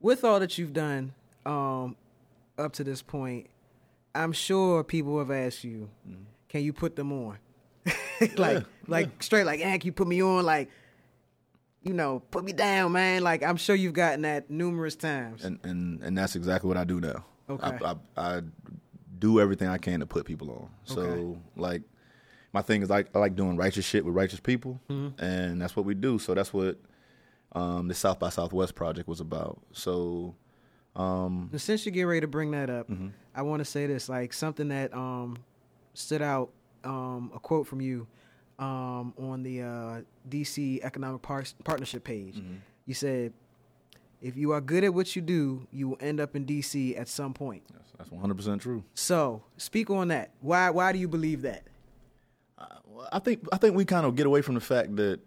with all that you've done, um, up to this point, I'm sure people have asked you, mm. "Can you put them on?" like, yeah, like yeah. straight, like, "Can you put me on?" Like, you know, put me down, man. Like, I'm sure you've gotten that numerous times. And and and that's exactly what I do now. Okay. I, I, I do everything I can to put people on. So okay. like, my thing is like I like doing righteous shit with righteous people, mm-hmm. and that's what we do. So that's what um, the South by Southwest project was about. So um, since you get ready to bring that up, mm-hmm. I want to say this: like something that um, stood out, um, a quote from you um, on the uh, DC Economic Par- Partnership page. Mm-hmm. You said, "If you are good at what you do, you will end up in DC at some point." That's hundred percent true. So, speak on that. Why? Why do you believe that? Uh, well, I think I think we kind of get away from the fact that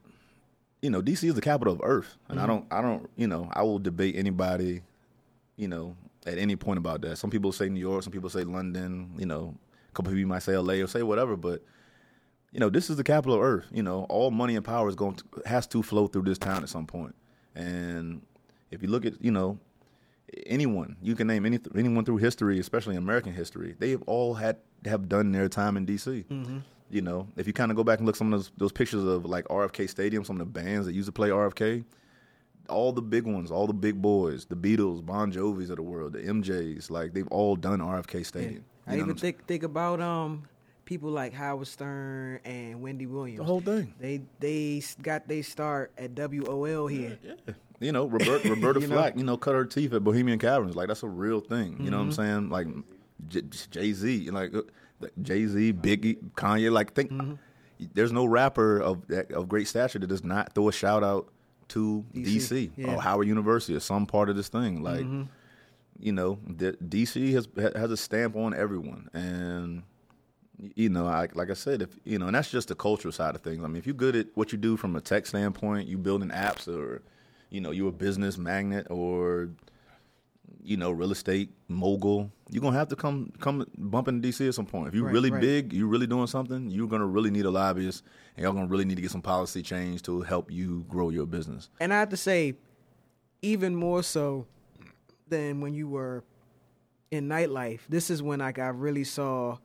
you know DC is the capital of Earth, and mm-hmm. I don't I don't you know I will debate anybody you know, at any point about that. Some people say New York, some people say London. You know, a couple people might say L.A. or say whatever, but you know, this is the capital of Earth. You know, all money and power is going to, has to flow through this town at some point. And if you look at, you know, anyone you can name any anyone through history, especially American history, they have all had have done their time in D.C. Mm-hmm. You know, if you kind of go back and look some of those, those pictures of like RFK Stadium, some of the bands that used to play RFK, all the big ones, all the big boys, the Beatles, Bon Jovi's of the world, the MJs, like they've all done RFK Stadium. Yeah. I even think think about um people like Howard Stern and Wendy Williams. The whole thing. They they got they start at WOL here. Yeah. yeah. You know, Robert, Roberta you Flack, know? you know, cut her teeth at Bohemian Caverns. Like that's a real thing. You mm-hmm. know what I'm mm-hmm. saying? Like Jay Z, like uh, Jay Z, Biggie, Kanye. Like think, mm-hmm. there's no rapper of of great stature that does not throw a shout out to DC, DC yeah. or Howard University or some part of this thing. Like, mm-hmm. you know, DC has has a stamp on everyone, and you know, I, like I said, if you know, and that's just the cultural side of things. I mean, if you're good at what you do from a tech standpoint, you building apps, or you know, you're a business magnet, or you know, real estate mogul, you're gonna have to come come bump into DC at some point. If you're right, really right. big, you're really doing something, you're gonna really need a lobbyist, and y'all gonna really need to get some policy change to help you grow your business. And I have to say, even more so than when you were in nightlife, this is when like I really saw,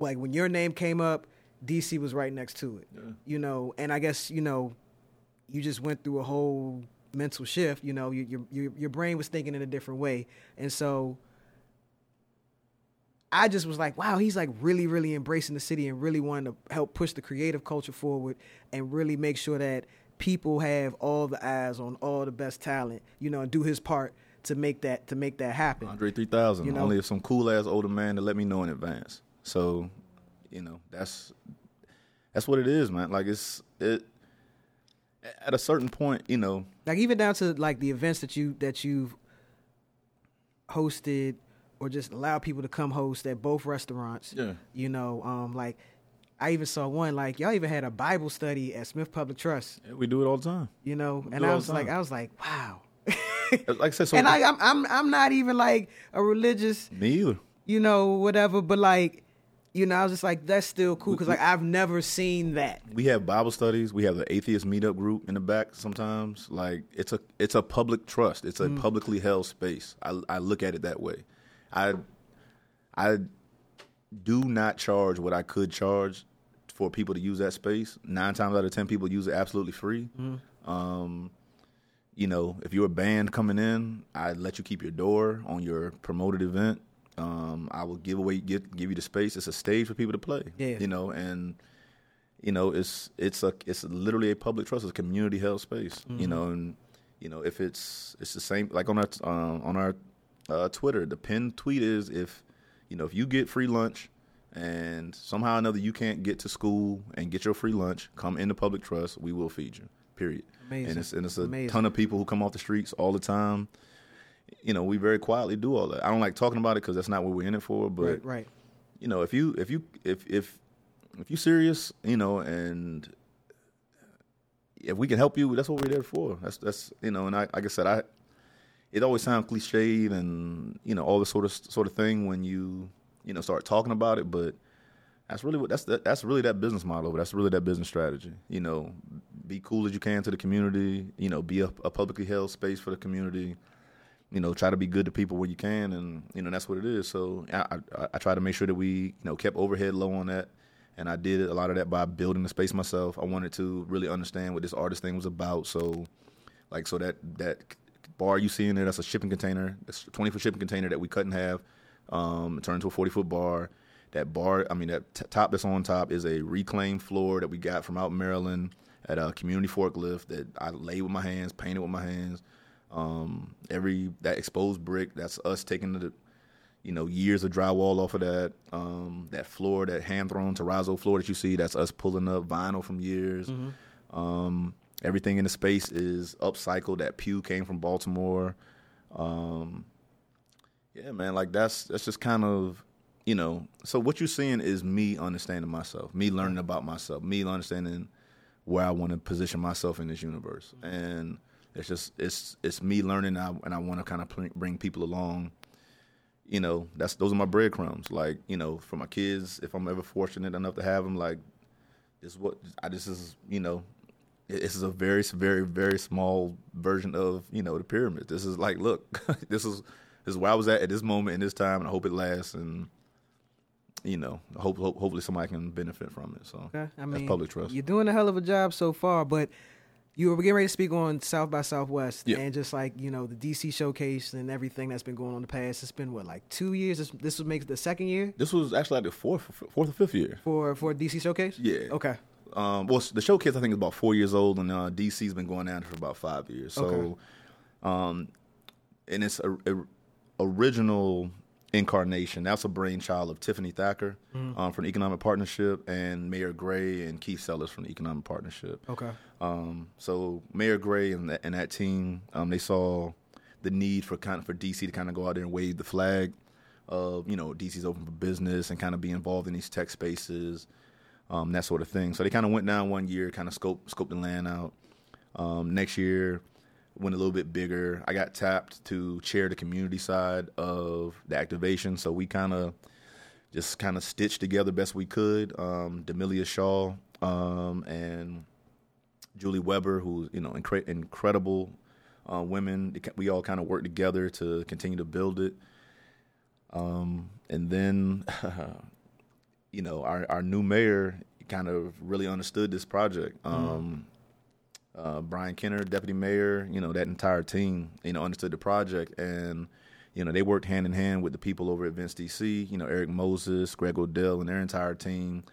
like when your name came up, DC was right next to it. Yeah. You know, and I guess you know, you just went through a whole mental shift. You know, your your your brain was thinking in a different way, and so I just was like, wow, he's like really, really embracing the city and really wanting to help push the creative culture forward and really make sure that people have all the eyes on all the best talent, you know, and do his part to make that to make that happen. Andre three thousand. You know? Only some cool ass older man to let me know in advance. So, you know, that's that's what it is, man. Like it's it at a certain point, you know, like even down to like the events that you that you've hosted or just allow people to come host at both restaurants. Yeah. You know, um, like I even saw one like y'all even had a Bible study at Smith Public Trust. Yeah, we do it all the time. You know, and I was like, I was like, wow. like I said, so and I, I'm I'm I'm not even like a religious. Me either. You know, whatever, but like you know, I was just like, that's still cool because like I've never seen that. We have Bible studies. We have the atheist meetup group in the back. Sometimes, like it's a it's a public trust. It's a mm. publicly held space. I I look at it that way. I I do not charge what I could charge for people to use that space. Nine times out of ten, people use it absolutely free. Mm. Um, you know, if you're a band coming in, I let you keep your door on your promoted event um, I will give away, give, give you the space. It's a stage for people to play. Yeah. You know, and you know, it's it's a it's literally a public trust. It's a community held space. Mm-hmm. You know, and you know if it's it's the same like on our um, on our uh, Twitter. The pinned tweet is if you know if you get free lunch and somehow or another you can't get to school and get your free lunch, come into public trust. We will feed you. Period. Amazing. And it's and it's a Amazing. ton of people who come off the streets all the time you know, we very quietly do all that. I don't like talking about it because that's not what we're in it for. But right, right. you know, if you if you if if if you serious, you know, and if we can help you, that's what we're there for. That's that's you know, and I like I said, I it always sounds cliched and you know all this sort of sort of thing when you you know start talking about it, but that's really what that's the, that's really that business model. That's really that business strategy. You know, be cool as you can to the community. You know, be a, a publicly held space for the community you know, try to be good to people where you can, and you know that's what it is. So I, I, I try to make sure that we, you know, kept overhead low on that, and I did a lot of that by building the space myself. I wanted to really understand what this artist thing was about. So, like, so that that bar you see in there, that's a shipping container, that's a twenty foot shipping container that we in half, um, turned into a forty foot bar. That bar, I mean, that t- top that's on top is a reclaimed floor that we got from out in Maryland at a community forklift that I laid with my hands, painted with my hands. Um, every that exposed brick, that's us taking the, you know, years of drywall off of that. Um, that floor, that hand thrown terrazzo floor that you see, that's us pulling up vinyl from years. Mm-hmm. Um, everything in the space is upcycled. That pew came from Baltimore. Um, yeah, man, like that's that's just kind of you know. So what you're seeing is me understanding myself, me learning about myself, me understanding where I want to position myself in this universe, and it's just it's it's me learning, and I, and I want to kind of bring people along. You know, that's those are my breadcrumbs. Like you know, for my kids, if I'm ever fortunate enough to have them, like this what I this is you know this is a very very very small version of you know the pyramid this is like look this is this is where i was at at this moment in this time and i hope it lasts and you know hope, hope hopefully somebody can benefit from it so okay. I mean, public trust you're doing a hell of a job so far but you were getting ready to speak on South by Southwest yeah. and just like you know the DC showcase and everything that's been going on in the past. It's been what like two years. This, this would make the second year. This was actually like the fourth, fourth or fifth year for for DC showcase. Yeah. Okay. Um, well, the showcase I think is about four years old, and uh, DC's been going down for about five years. So, okay. um, and it's a, a, original incarnation. That's a brainchild of Tiffany Thacker mm. um, from the Economic Partnership, and Mayor Gray and Keith Sellars from the Economic Partnership. Okay. Um, so Mayor Gray and, the, and that team, um, they saw the need for kind of for DC to kind of go out there and wave the flag of you know DC's open for business and kind of be involved in these tech spaces um, that sort of thing. So they kind of went down one year, kind of scope scoped the land out. Um, next year went a little bit bigger. I got tapped to chair the community side of the activation, so we kind of just kind of stitched together best we could. Um, Shaw um, and Julie Weber, who's you know incre- incredible uh, women. We all kind of worked together to continue to build it. Um, and then you know, our, our new mayor kind of really understood this project. Um, uh, Brian Kenner, deputy mayor, you know, that entire team, you know, understood the project and, you know, they worked hand in hand with the people over at Events DC, you know, Eric Moses, Greg O'Dell, and their entire team.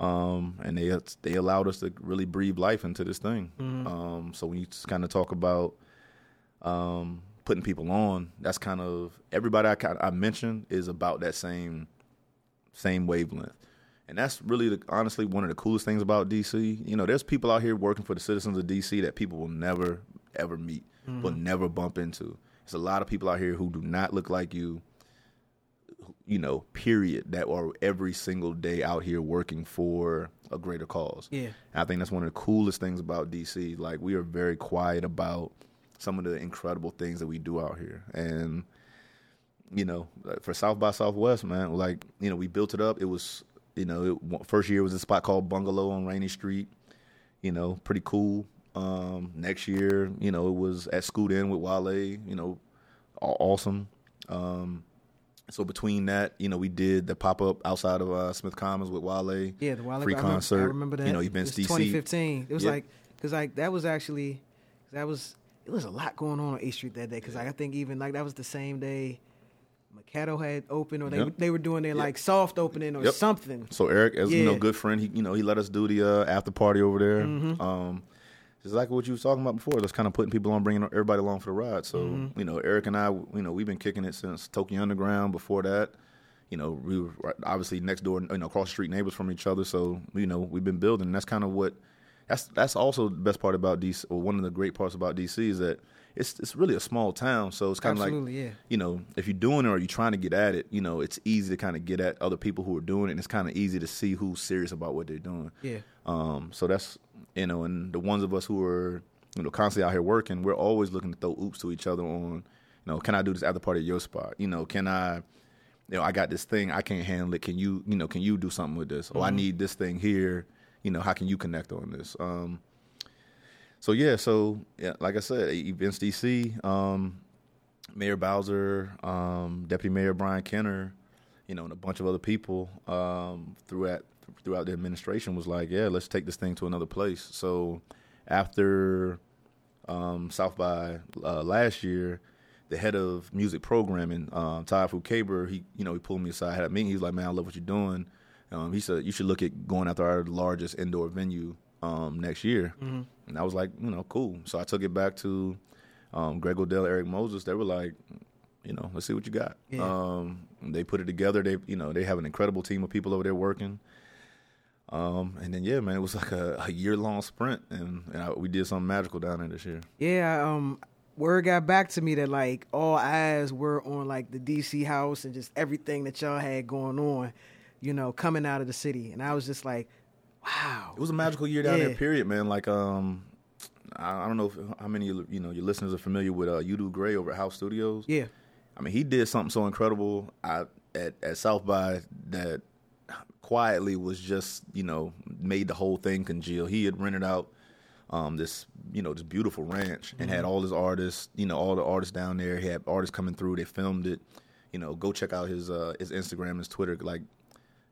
Um, and they they allowed us to really breathe life into this thing. Mm-hmm. Um, so when you kind of talk about um, putting people on, that's kind of everybody I, I mentioned is about that same same wavelength. And that's really, the, honestly, one of the coolest things about DC. You know, there's people out here working for the citizens of DC that people will never, ever meet, mm-hmm. will never bump into. There's a lot of people out here who do not look like you, you know, period, that are every single day out here working for a greater cause. Yeah. And I think that's one of the coolest things about DC. Like, we are very quiet about some of the incredible things that we do out here. And, you know, for South by Southwest, man, like, you know, we built it up. It was, you know, it, first year was a spot called Bungalow on Rainy Street, you know, pretty cool. Um, next year, you know, it was at Scoot Inn with Wale, you know, awesome. Um, so between that, you know, we did the pop up outside of uh, Smith Commons with Wale. Yeah, the Wale free I concert. I remember that. You know, events DC. 2015. It was yep. like because like that was actually that was it was a lot going on on H Street that day because like, I think even like that was the same day Mercado had open, or they yep. they were doing their yep. like soft opening or yep. something. So Eric, as yeah. you know, good friend, he you know he let us do the uh, after party over there. Mm-hmm. Um, just like what you was talking about before, just kind of putting people on, bringing everybody along for the ride. So mm-hmm. you know, Eric and I, you know, we've been kicking it since Tokyo Underground. Before that, you know, we were obviously next door, you know, across the street neighbors from each other. So you know, we've been building. That's kind of what. That's that's also the best part about DC, or one of the great parts about DC is that it's it's really a small town, so it's kind of like yeah. you know if you're doing it or you're trying to get at it, you know it's easy to kind of get at other people who are doing it. and It's kind of easy to see who's serious about what they're doing. Yeah. Um. So that's you know, and the ones of us who are you know constantly out here working, we're always looking to throw oops to each other on. You know, can I do this after party at your spot? You know, can I? You know, I got this thing I can't handle it. Can you? You know, can you do something with this? Mm-hmm. Oh, I need this thing here. You know, how can you connect on this? Um so yeah, so yeah, like I said, events DC, um, Mayor Bowser, um, Deputy Mayor Brian Kenner, you know, and a bunch of other people um, throughout throughout the administration was like, yeah, let's take this thing to another place. So after um, South by uh, last year, the head of music programming, uh, Todd Fukaber, he you know he pulled me aside, had a meeting. He was like, man, I love what you're doing. Um, he said you should look at going after our largest indoor venue um, next year. Mm-hmm. And I was like, you know, cool. So I took it back to um, Greg O'Dell, Eric Moses. They were like, you know, let's see what you got. Yeah. Um, they put it together. They, you know, they have an incredible team of people over there working. Um, and then yeah, man, it was like a, a year long sprint, and, and I, we did something magical down there this year. Yeah, um, word got back to me that like all eyes were on like the DC house and just everything that y'all had going on, you know, coming out of the city, and I was just like, Wow. It was a magical year down yeah. there, period, man. Like, um, I, I don't know if, how many of you know your listeners are familiar with uh, You Do Gray over at House Studios. Yeah. I mean, he did something so incredible I, at at South by that quietly was just you know made the whole thing congeal. He had rented out um, this you know this beautiful ranch and had all his artists, you know, all the artists down there. He had artists coming through. They filmed it. You know, go check out his uh, his Instagram, his Twitter. Like,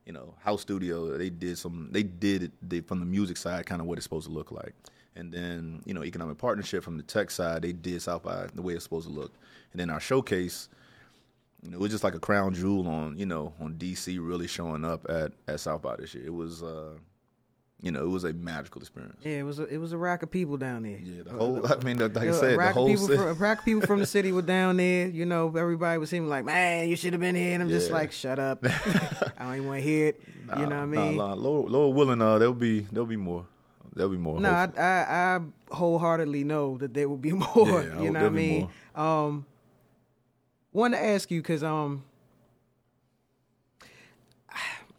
you know, House Studio. They did some. They did it they, from the music side, kind of what it's supposed to look like. And then you know, economic partnership from the tech side. They did South by the way it's supposed to look. And then our showcase. You know, it was just like a crown jewel on you know on DC really showing up at at South by this year. It was. uh you know, it was a magical experience. Yeah, it was a, it was a rack of people down there. Yeah, the whole. I mean, like I said, the whole. people, city- from, a rack of people from the city were down there. You know, everybody was seeming like, man, you should have been here. And I'm just like, shut up. I don't even want to hear it. you know what I mean? Nah, nah, Lord, Lord willing, uh, there'll be there'll be more. There'll be more. No, I. I, I wholeheartedly know that there will be more. Yeah, you know what I mean? Um, want to ask you because um,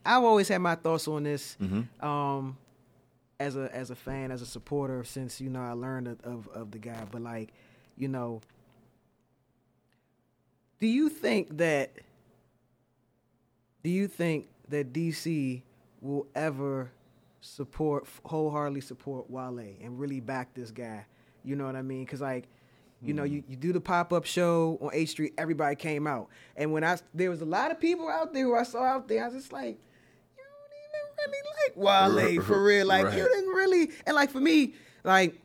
I've always had my thoughts on this. Mm-hmm. Um, as a as a fan, as a supporter, since you know I learned of, of of the guy, but like, you know, do you think that? Do you think that DC will ever support wholeheartedly support Wale and really back this guy? You know what I mean? Because like, you know, you, you do the pop up show on H Street, everybody came out, and when I there was a lot of people out there who I saw out there, I was just like, really like Wale for real, like you didn't really, and like for me, like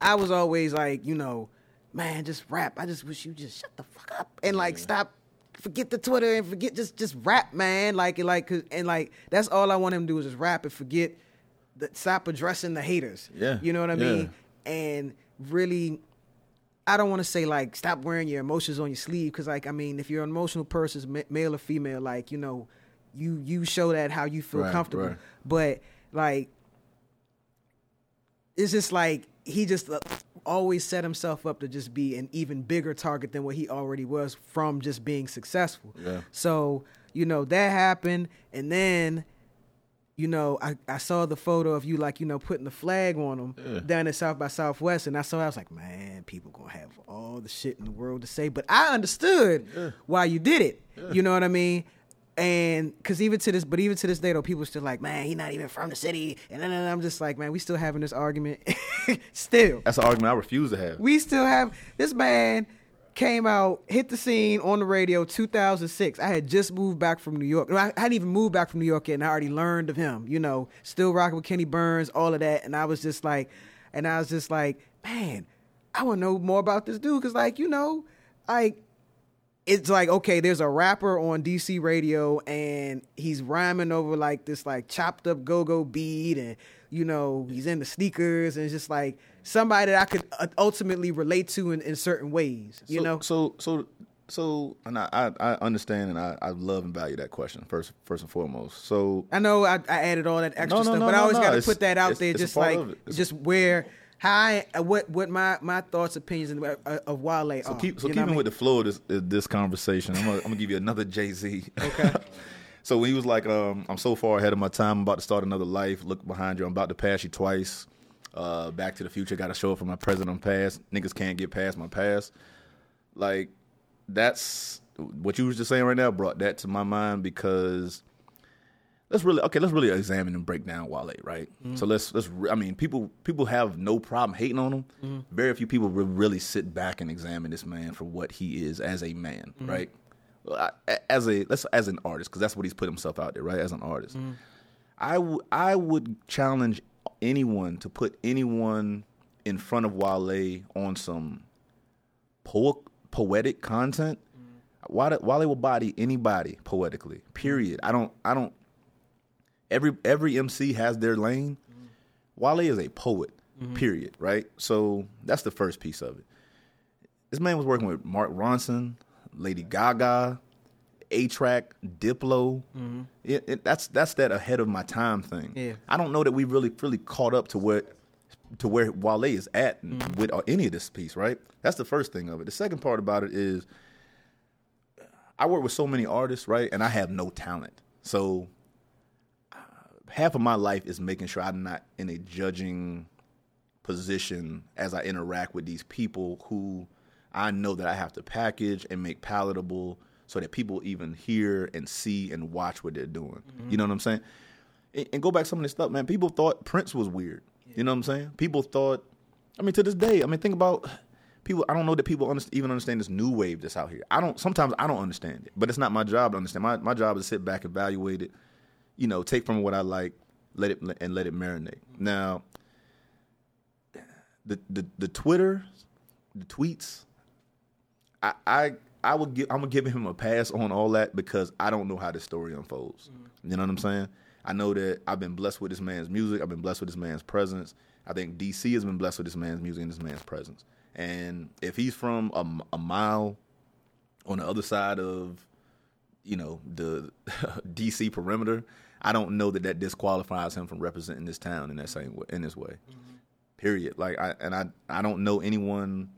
I was always like, you know, man, just rap. I just wish you just shut the fuck up and like stop, forget the Twitter and forget just just rap, man. Like and like 'cause- and like that's all I want him to do is just rap and forget, the, stop addressing the haters. Yeah, you know what I yeah. mean, and really. I don't want to say like stop wearing your emotions on your sleeve because like I mean if you're an emotional person, ma- male or female, like you know, you you show that how you feel Right, comfortable. right. But like it's just like he just uh, always set himself up to just be an even bigger target than what he already was from just being successful. Yeah. So, you know, that happened and then you know, I, I saw the photo of you like, you know, putting the flag on him Yeah. down at South by Southwest and I saw I was like, man, people to have all the shit in the world to say, but I understood why you did it. You know what I mean? And because even to this, but even to this day, though, people still like, man, he not even from the city. And then I'm just like, man, we still having this argument. still. That's an argument I refuse to have. We still have this man came out, hit the scene on the radio 2006. I had just moved back from New York. I hadn't even moved back from New York yet, and I already learned of him. You know, still rocking with Kenny Burns, all of that. And I was just like, and I was just like, man, I want to know more about this dude because, like, you know, like it's like okay, there's a rapper on DC radio and he's rhyming over like this like chopped up go go beat and you know he's in the sneakers and it's just like somebody that I could uh, ultimately relate to in, in certain ways. You so, know, So so so, and I I, understand and I, I love and value that question first first and foremost. So I know I, I added all that extra No, no, stuff, no, but I always got to put that out there, just like of it. It's- just where how I, uh, what what my my thoughts, opinions, and uh, of Wale So are. keep so you know what keeping I mean? with the flow of this this conversation, I'm gonna, I'm gonna give you another Jay Z. Okay. so when he was like, um, "I'm so far ahead of my time, I'm about to start another life. Look behind you, I'm about to pass you twice. Uh, Back to the Future, got to show up for my present on past. Niggas can't get past my past. Like that's what you was just saying right now. Brought that to my mind because let's really okay. Let's really examine and break down Wale, right? Mm-hmm. So let's let's. I mean, people people have no problem hating on him. Mm-hmm. Very few people will really sit back and examine this man for what he is as a man, mm-hmm. right? Well, I- As a let's as an artist, because that's what he's put himself out there, right? As an artist, I w- I would challenge anyone to put anyone in front of Wale on some po- poetic content. Wale, Wale will body anybody poetically. Period. I don't. I don't. Every every MC has their lane. Wale is a poet. Mm-hmm. Period. Right. So that's the first piece of it. This man was working with Mark Ronson, Lady Gaga, A-Trak, Diplo. Mm-hmm. It, it, that's that's that ahead of my time thing. Yeah. I don't know that we really really caught up to what to where Wale is at mm-hmm. with uh, any of this piece. Right. That's the first thing of it. The second part about it is I work with so many artists, right, and I have no talent. So half of my life is making sure I'm not in a judging position as I interact with these people who I know that I have to package and make palatable so that people even hear and see and watch what they're doing. Mm-hmm. You know what I'm saying? And, and, go back some of this stuff, man. People thought Prince was weird. Yeah. You know what I'm saying? People thought. I mean, to this day, I mean, think about people. I don't know that people understand, even understand this new wave that's out here. I don't. Sometimes I don't understand it, but it's not my job to understand. My my job is to sit back, evaluate it. You know, take from what I like, let it and let it marinate. Now, the the the Twitter, the tweets. I I I would give I'm gonna give him a pass on all that because I don't know how this story unfolds. Mm-hmm. You know what I'm saying? I know that I've been blessed with this man's music. I've been blessed with this man's presence. I think DC has been blessed with this man's music and this man's presence. And if he's from a, a mile on the other side of, you know, the DC perimeter, I don't know that that disqualifies him from representing this town in that same way, in this way. Mm-hmm. Period. Like I and I I don't know anyone,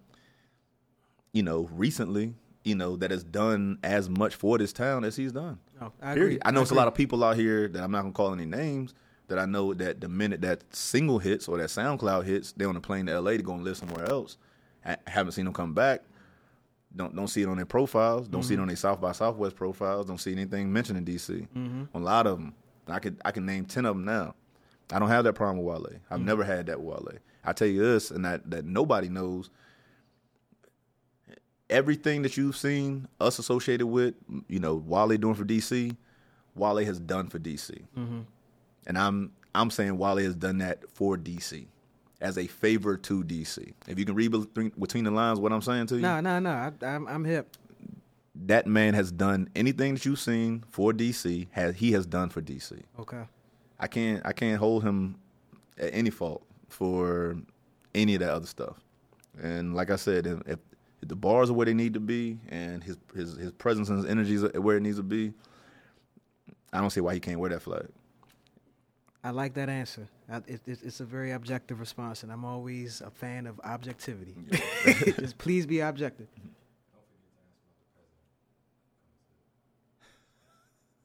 you know, recently, you know, that has done as much for this town as he's done. Oh, I Period. Agree. I know I it's agree. a lot of people out here that I'm not gonna call any names that I know that the minute that single hits or that SoundCloud hits, they're on a plane to LA to go and live somewhere else. I haven't seen them come back. Don't don't see it on their profiles. Don't mm-hmm. see it mm-hmm. on their South by Southwest profiles. Don't see anything mentioned in DC. Mm-hmm. A lot of them. I could I can name ten of them now. I don't have that problem with Wale. I've mm-hmm. never had that with Wale. I tell you this, and that that nobody knows. Everything that you've seen us associated with, you know, Wale doing for DC, Wale has done for DC, mm-hmm. and I'm I'm saying Wale has done that for DC as a favor to DC. If you can read between the lines, what I'm saying to you, no, no, no, I'm I'm hip. That man has done anything that you've seen for DC. Has he has done for DC? Okay. I can't I can't hold him at any fault for any of that other stuff. And like I said, if, if the bars are where they need to be and his his his presence and his energy is where it needs to be, I don't see why he can't wear that flag. I like that answer. I, it, it, it's a very objective response, and I'm always a fan of objectivity. Just please be objective. Mm-hmm.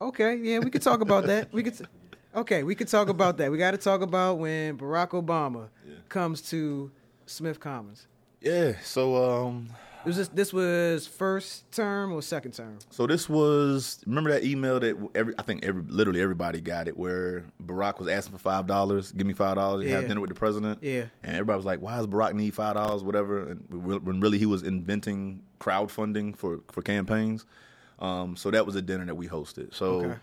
Okay, yeah, we could talk about that. We could. Okay, we could talk about that. We got to talk about when Barack Obama yeah. comes to Smith Commons. Yeah. So um, was this this was first term or second term? So this was remember that email that every I think every literally everybody got it where Barack was asking for five dollars, give me five dollars, yeah. have dinner with the president. Yeah. And everybody was like, why does Barack need five dollars, whatever? And when really he was inventing crowdfunding for for campaigns. Um, so that was a dinner that we hosted. So. Okay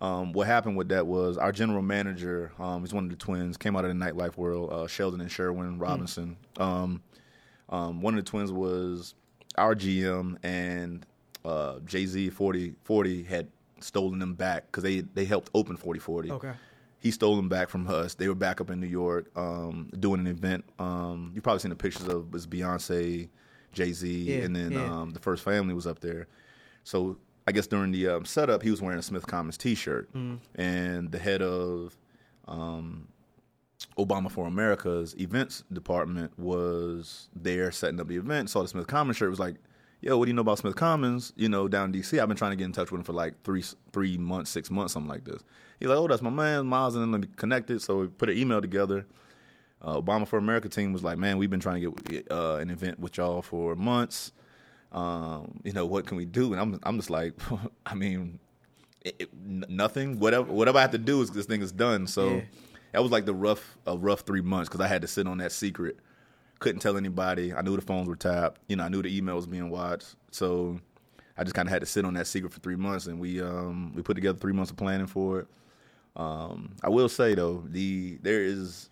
um, what happened with that was our general manager, um, he's one of the twins, came out of the nightlife world, uh, Sheldon and Sherwin Robinson. Mm. Um, um, one of the twins was our GM, and uh, Jay Z 40, 40 had stolen them back because they, they helped open 4040. Okay. He stole them back from us. They were back up in New York um, doing an event. Um, you've probably seen the pictures of it was Beyonce, Jay Z, yeah, and then yeah. um, the first family was up there. So I guess during the um, setup, he was wearing a Smith Commons T-shirt, mm. and the head of um, Obama for America's events department was there setting up the event. Saw the Smith Commons shirt, was like, "Yo, what do you know about Smith Commons? You know, down in DC, I've been trying to get in touch with him for like three three months, six months, something like this." He's like, "Oh, that's my man, Miles, and then we connected." So we put an email together. Uh, Obama for America team was like, "Man, we've been trying to get uh, an event with y'all for months." Um, you know, what can we do? And I'm, I'm just like, I mean, it, it, nothing. Whatever, whatever I have to do is this thing is done. So yeah. that was like the rough, a rough three months because I had to sit on that secret. Couldn't tell anybody. I knew the phones were tapped. You know, I knew the emails being watched. So I just kind of had to sit on that secret for three months, and we um, we put together three months of planning for it. Um, I will say though, the there is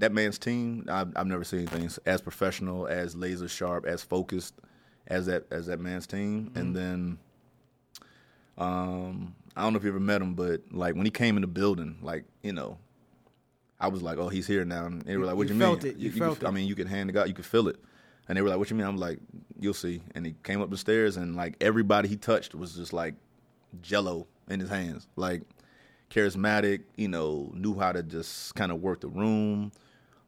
that man's team, I've, I've never seen anything as professional, as laser sharp, as focused as that as that man's team. Mm-hmm. And then, um, I don't know if you ever met him, but like when he came in the building, like you know, I was like, oh, he's here now. And they were like, what you, you felt mean? It. You, you felt I it. mean, you could hand it out, you could feel it. And they were like, what you mean? I'm like, you'll see. And he came up the stairs, and like everybody he touched was just like jello in his hands, like charismatic. You know, knew how to just kind of work the room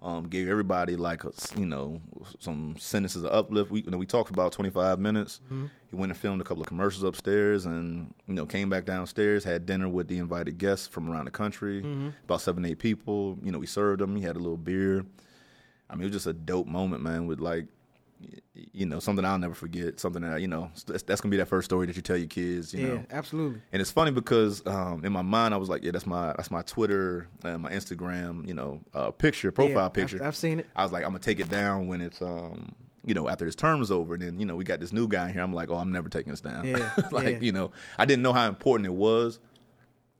Um, gave everybody like a, you know some sentences of uplift. We you know, we talked about 25 minutes. He went and filmed a couple of commercials upstairs, and you know came back downstairs, had dinner with the invited guests from around the country, about seven eight people. You know we served them. He had a little beer. I mean it was just a dope moment, man. With like you know something I'll never forget. Something that you know that's, that's gonna be that first story that you tell your kids. You yeah, know absolutely. and it's funny because um, in my mind I was like, yeah, that's my that's my Twitter and my Instagram, you know, uh, picture profile Yeah, I've- picture. I've seen it. I was like, I'm gonna take it down when it's um, you know, after his term is over. And then you know, we got this new guy here. I'm like, oh, I'm never taking this down. Yeah, like yeah. you know, I didn't know how important it was,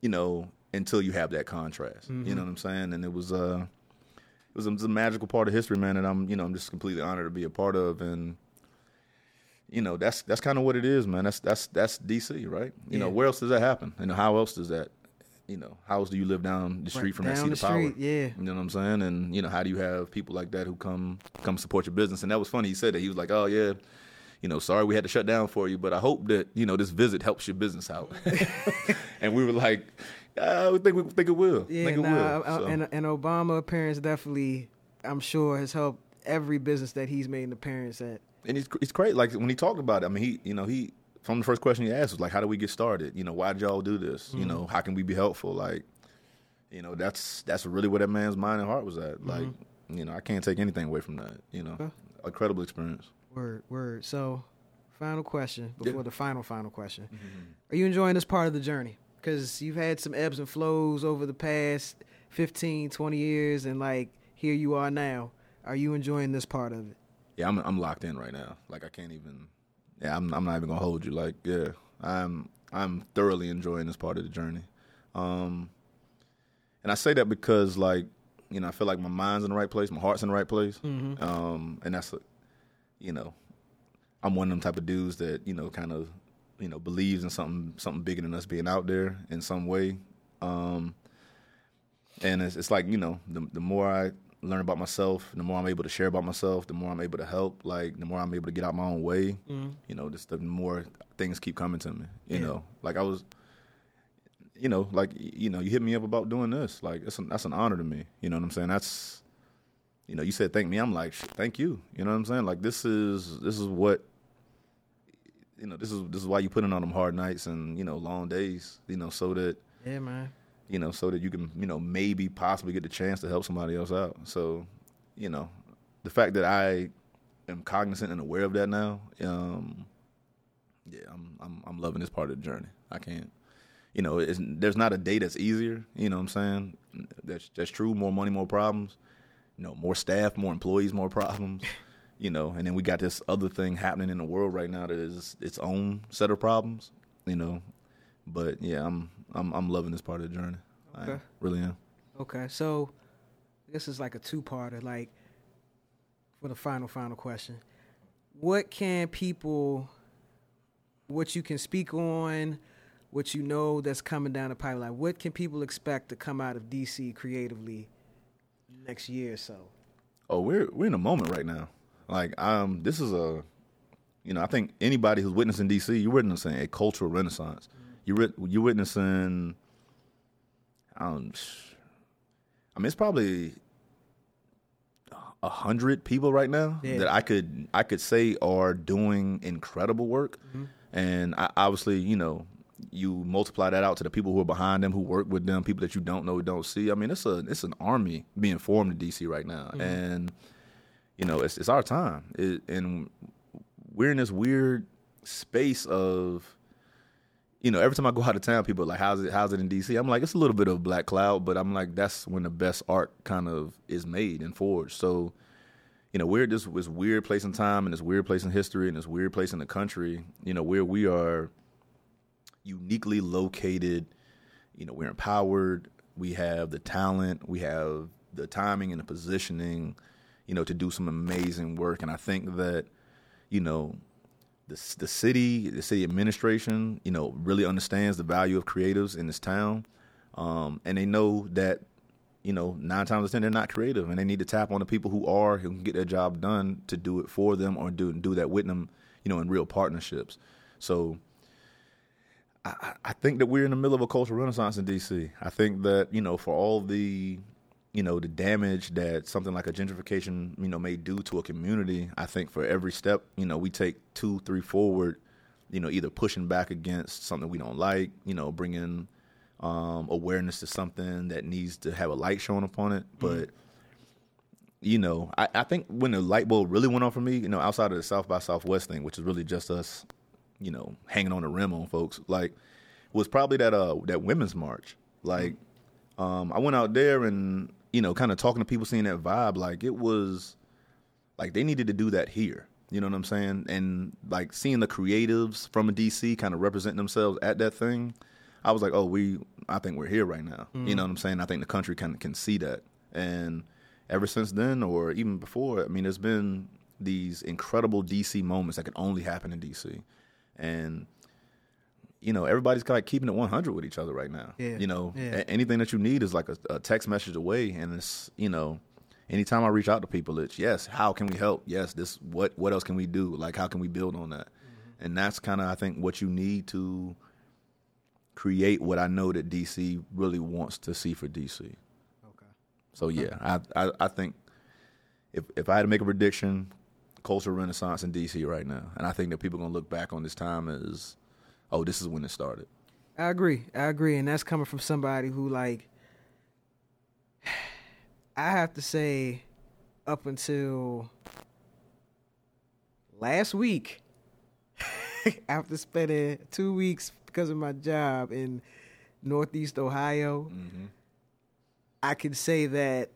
you know, until you have that contrast. Mm-hmm. You know what I'm saying? And it was uh, it was, a, it was a magical part of history, man. And I'm you know I'm just completely honored to be a part of and you know that's that's kind of what it is, man. That's that's that's DC, right? You know where else does that happen? You know how else does that? You know how else do you live down the street Right from that seat of power? street, yeah. You know what I'm saying? And you know how do you have people like that who come come support your business? And that was funny. He said that he was like, oh yeah. You know, sorry we had to shut down for you, but I hope that you know this visit helps your business out. and we were like, I would think we think it will. Yeah, think it nah, will. So- and and Obama appearance definitely, I'm sure, has helped every business that he's made an appearance at. and it's it's great. Like when he talked about it, I mean, he you know he from the first question he asked was like, "How do we get started? You know, why did y'all do this? You know, how can we be helpful? Like, you know, that's that's really where that man's mind and heart was at. Like, you know, I can't take anything away from that. You know, Okay. incredible experience. Word, word. So, final question before Yeah. Mm-hmm. the final, final question. Are you enjoying this part of the journey? Because you've had some ebbs and flows over the past 15, 20 years, and like here you are now. Are you enjoying this part of it? Yeah, I'm I'm locked in right now. Like I can't even. Yeah, I'm I'm not even gonna hold you. Like, yeah, I'm I'm thoroughly enjoying this part of the journey. Um, and I say that because like you know I feel like my mind's in the right place, my heart's in the right place. Um, and that's you know, I'm one of them type of dudes that you know kind of you know believes in something something bigger than us being out there in some way. Um, and it's, it's like you know the the more I learn about myself, the more I'm able to share about myself, the more I'm able to help. Like the more I'm able to get out my own way, you know, just the more things keep coming to me. You Yeah. know, like I was, you know, like you know, you hit me up about doing this. Like that's an, that's an honor to me. You know what I'm saying? That's you know, you said thank me. I'm like thank you. You know what I'm saying? Like this is this is what. You know, this is this is why you put in on them hard nights and you know long days. You know, so that Yeah, man. you know, so that you can, you know, maybe possibly get the chance to help somebody else out. So, you know, the fact that I am cognizant and aware of that now, um, yeah, I'm, I'm, I'm loving this part of the journey. I can't, you know, it's, there's not a day that's easier. You know what I'm saying? That's that's true. More money, more problems. You know, more staff, more employees, more problems. You know, and then we got this other thing happening in the world right now that is its own set of problems. You know, but yeah, I'm I'm I'm loving this part of the journey. I really am. Okay, so this is like a two-parter. Like for the final, final question, what can people, what you can speak on, what you know that's coming down the pipeline? What can people expect to come out of DC creatively next year or so? Oh, we're we're in a moment right now. Like um, this is a, you know, I think anybody who's witnessing DC, you're witnessing a cultural renaissance. You're you're witnessing. Um, I mean, it's probably a hundred people right now Yeah. that I could I could say are doing incredible work, and I, obviously, you know, you multiply that out to the people who are behind them, who work with them, people that you don't know, don't see. I mean, it's a it's an army being formed in DC right now, and you know, it's it's our time, it, and we're in this weird space of you know, every time I go out of town, people are like, "How's it? How's it in DC?" I'm like, "It's a little bit of black cloud," but I'm like, that's when the best art kind of is made and forged. So, you know, we're this this weird place in time and this weird place in history and this weird place in the country. You know, where we are uniquely located. You know, we're empowered. We have the talent. We have the timing and the positioning. You know, to do some amazing work. And I think that, you know, the the city, the city administration, you know, really understands the value of creatives in this town, um, and they know that, you know, nine times out of ten they're not creative, and they need to tap on the people who are who can get their job done to do it for them or do do that with them, you know, in real partnerships. So. I, I think that we're in the middle of a cultural renaissance in DC. I think that you know, for all the you know, the damage that something like a gentrification, you know, may do to a community, I think for every step, you know, we take two, three forward, you know, either pushing back against something we don't like, you know, bringing um, awareness to something that needs to have a light shown upon it. But, mm-hmm. you know, I, I think when the light bulb really went on for me, you know, outside of the South by Southwest thing, which is really just us, you know, hanging on the rim on folks, like, was probably that uh that women's march. Like, um, I went out there and you know, kind of talking to people, seeing that vibe, like it was like they needed to do that here. You know what I'm saying? And like seeing the creatives from DC kind of representing themselves at that thing, I was like, oh, we, I think we're here right now. Mm-hmm. You know what I'm saying? I think the country kind of can see that. And ever since then, or even before, I mean, there's been these incredible DC moments that can only happen in DC. And you know, everybody's kind of keeping it 100 with each other right now. Yeah. You know, yeah. anything that you need is like a, a, text message away, and it's you know, anytime I reach out to people, it's yes, how can we help? Yes, this what what else can we do? Like how can we build on that? Mm-hmm. And that's kind of I think what you need to create what I know that DC really wants to see for DC. Okay. So yeah, I, I I think if if I had to make a prediction, cultural renaissance in DC right now, and I think that people are gonna look back on this time as oh, this is when it started. I agree. I agree, and that's coming from somebody who like I have to say up until last week after spending 2 weeks because of my job in Northeast Ohio, mm-hmm. I can say that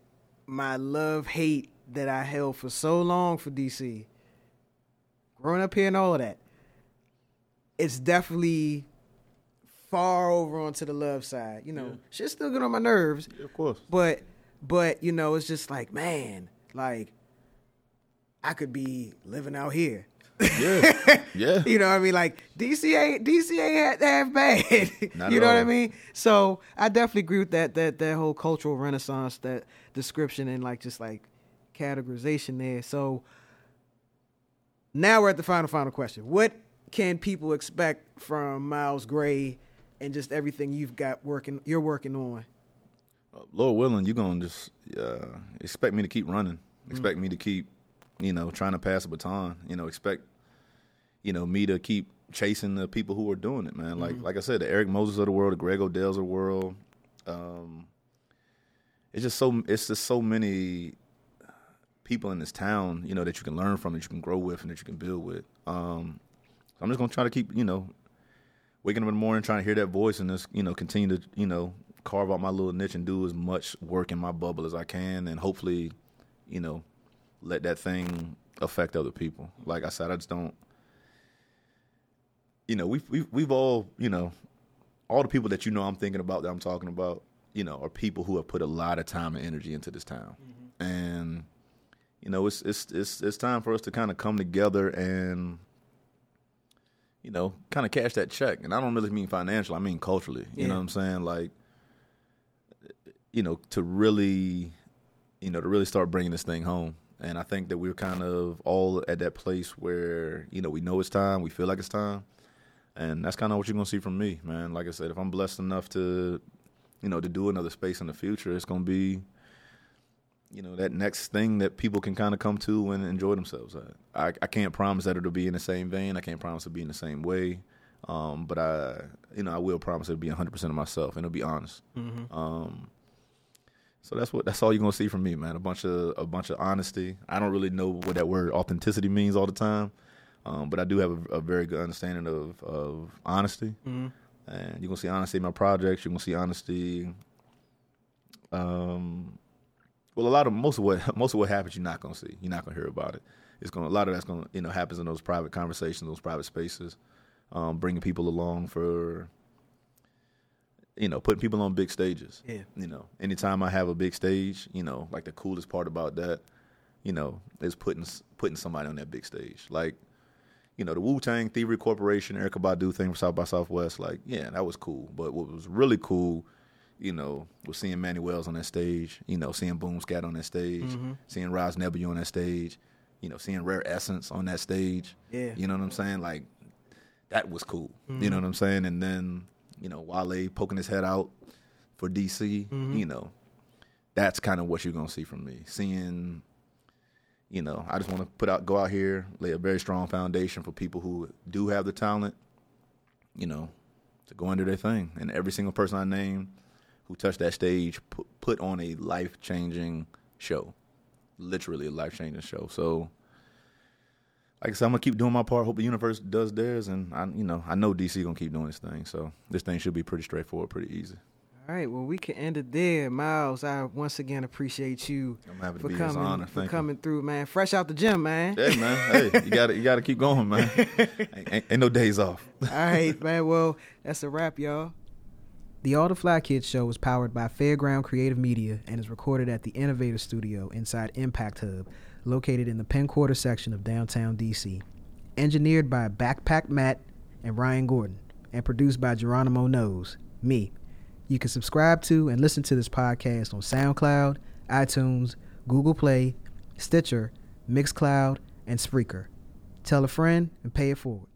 my love hate that I held for so long for DC, growing up here and all of that, it's definitely far over onto the love side. You know, yeah. shit's still good on my nerves. Yeah, of course. But but you know, it's just like, man, like I could be living out here. Yeah. Yeah. you know what I mean? Like DC ain't DC ain't half bad. Not you know all. what I mean? So I definitely agree with that that that whole cultural renaissance, that description and like just like categorization there. So now we're at the final final question. What can people expect from Miles Gray and just everything you've got working you're working on? Uh, Lord willing, you're gonna just uh, expect me to keep running. Mm-hmm. Expect me to keep, you know, trying to pass a baton. You know, expect, you know, me to keep chasing the people who are doing it, man. Like mm-hmm. like I said, the Eric Moses of the world, the Greg O'Dells of the world. Um, it's just so it's just so many people in this town, you know, that you can learn from, that you can grow with, and that you can build with. Um, I'm just gonna try to keep, you know, waking up in the morning trying to hear that voice and just, you know, continue to, you know, carve out my little niche and do as much work in my bubble as I can, and hopefully, you know, let that thing affect other people. Like I said, I just don't. You know, we've we've we've all, you know, all the people that you know I'm thinking about that I'm talking about, you know, are people who have put a lot of time and energy into this town, mm-hmm. and you know, it's it's it's it's time for us to kind of come together and you know, kind of cash that check. And I don't really mean financial, I mean culturally. You yeah. know what I'm saying? Like, you know, to really, you know, to really start bringing this thing home. And I think that we're kind of all at that place where, you know, we know it's time, we feel like it's time. And that's kind of what you're going to see from me, man. Like I said, if I'm blessed enough to, you know, to do another space in the future, it's going to be you know that next thing that people can kind of come to and enjoy themselves. I, I can't promise that it'll be in the same vein. I can't promise it'll be in the same way. Um, but I, you know, I will promise it'll be 100 percent of myself and it'll be honest. Mm-hmm. Um, so that's what that's all you're gonna see from me, man. A bunch of a bunch of honesty. I don't really know what that word authenticity means all the time, um, but I do have a, a, very good understanding of of honesty. Mm-hmm. And you're gonna see honesty in my projects. You're gonna see honesty. Um, well, a lot of most of what most of what happens, you're not gonna see. You're not gonna hear about it. It's gonna a lot of that's gonna you know happens in those private conversations, those private spaces, um, bringing people along for you know putting people on big stages. Yeah. You know, anytime I have a big stage, you know, like the coolest part about that, you know, is putting putting somebody on that big stage. Like, you know, the Wu Tang Thievery Corporation, Erykah Badu thing from South by Southwest. Like, yeah, that was cool. But what was really cool you know, was seeing Manny Wells on that stage, you know, seeing Boom Scat on that stage, mm-hmm. seeing Ras Nebyu on that stage, you know, seeing Rare Essence on that stage. Yeah. You know what I'm saying? Like, that was cool. Mm-hmm. You know what I'm saying? And then, you know, Wale poking his head out for DC, mm-hmm. you know, that's kind of what you're gonna see from me. Seeing, you know, I just want to put out, go out here, lay a very strong foundation for people who do have the talent, you know, to go under their thing. And every single person I name who touched that stage put, put on a life changing show, literally a life changing show. So like I said, I'm gonna keep doing my part. Hope the universe does theirs, and I, you know, I know DC gonna keep doing this thing. So this thing should be pretty straightforward, pretty easy. All right, well, we can end it there, Miles. I once again appreciate you I'm happy to for be coming for coming through, man. Fresh out the gym, man. Hey man, hey, you got to you got to keep going, man. ain't, ain't, ain't no days off. All right, man. Well, that's a wrap, y'all. The All the Fly Kids show is powered by Fairground Creative Media and is recorded at the Innovator Studio inside Impact Hub, located in the Penn Quarter section of downtown DC. Engineered by Backpack Matt and Ryan Gordon, and produced by Geronimo Knows, me. You can subscribe to and listen to this podcast on SoundCloud, iTunes, Google Play, Stitcher, Mixcloud, and Spreaker. Tell a friend and pay it forward.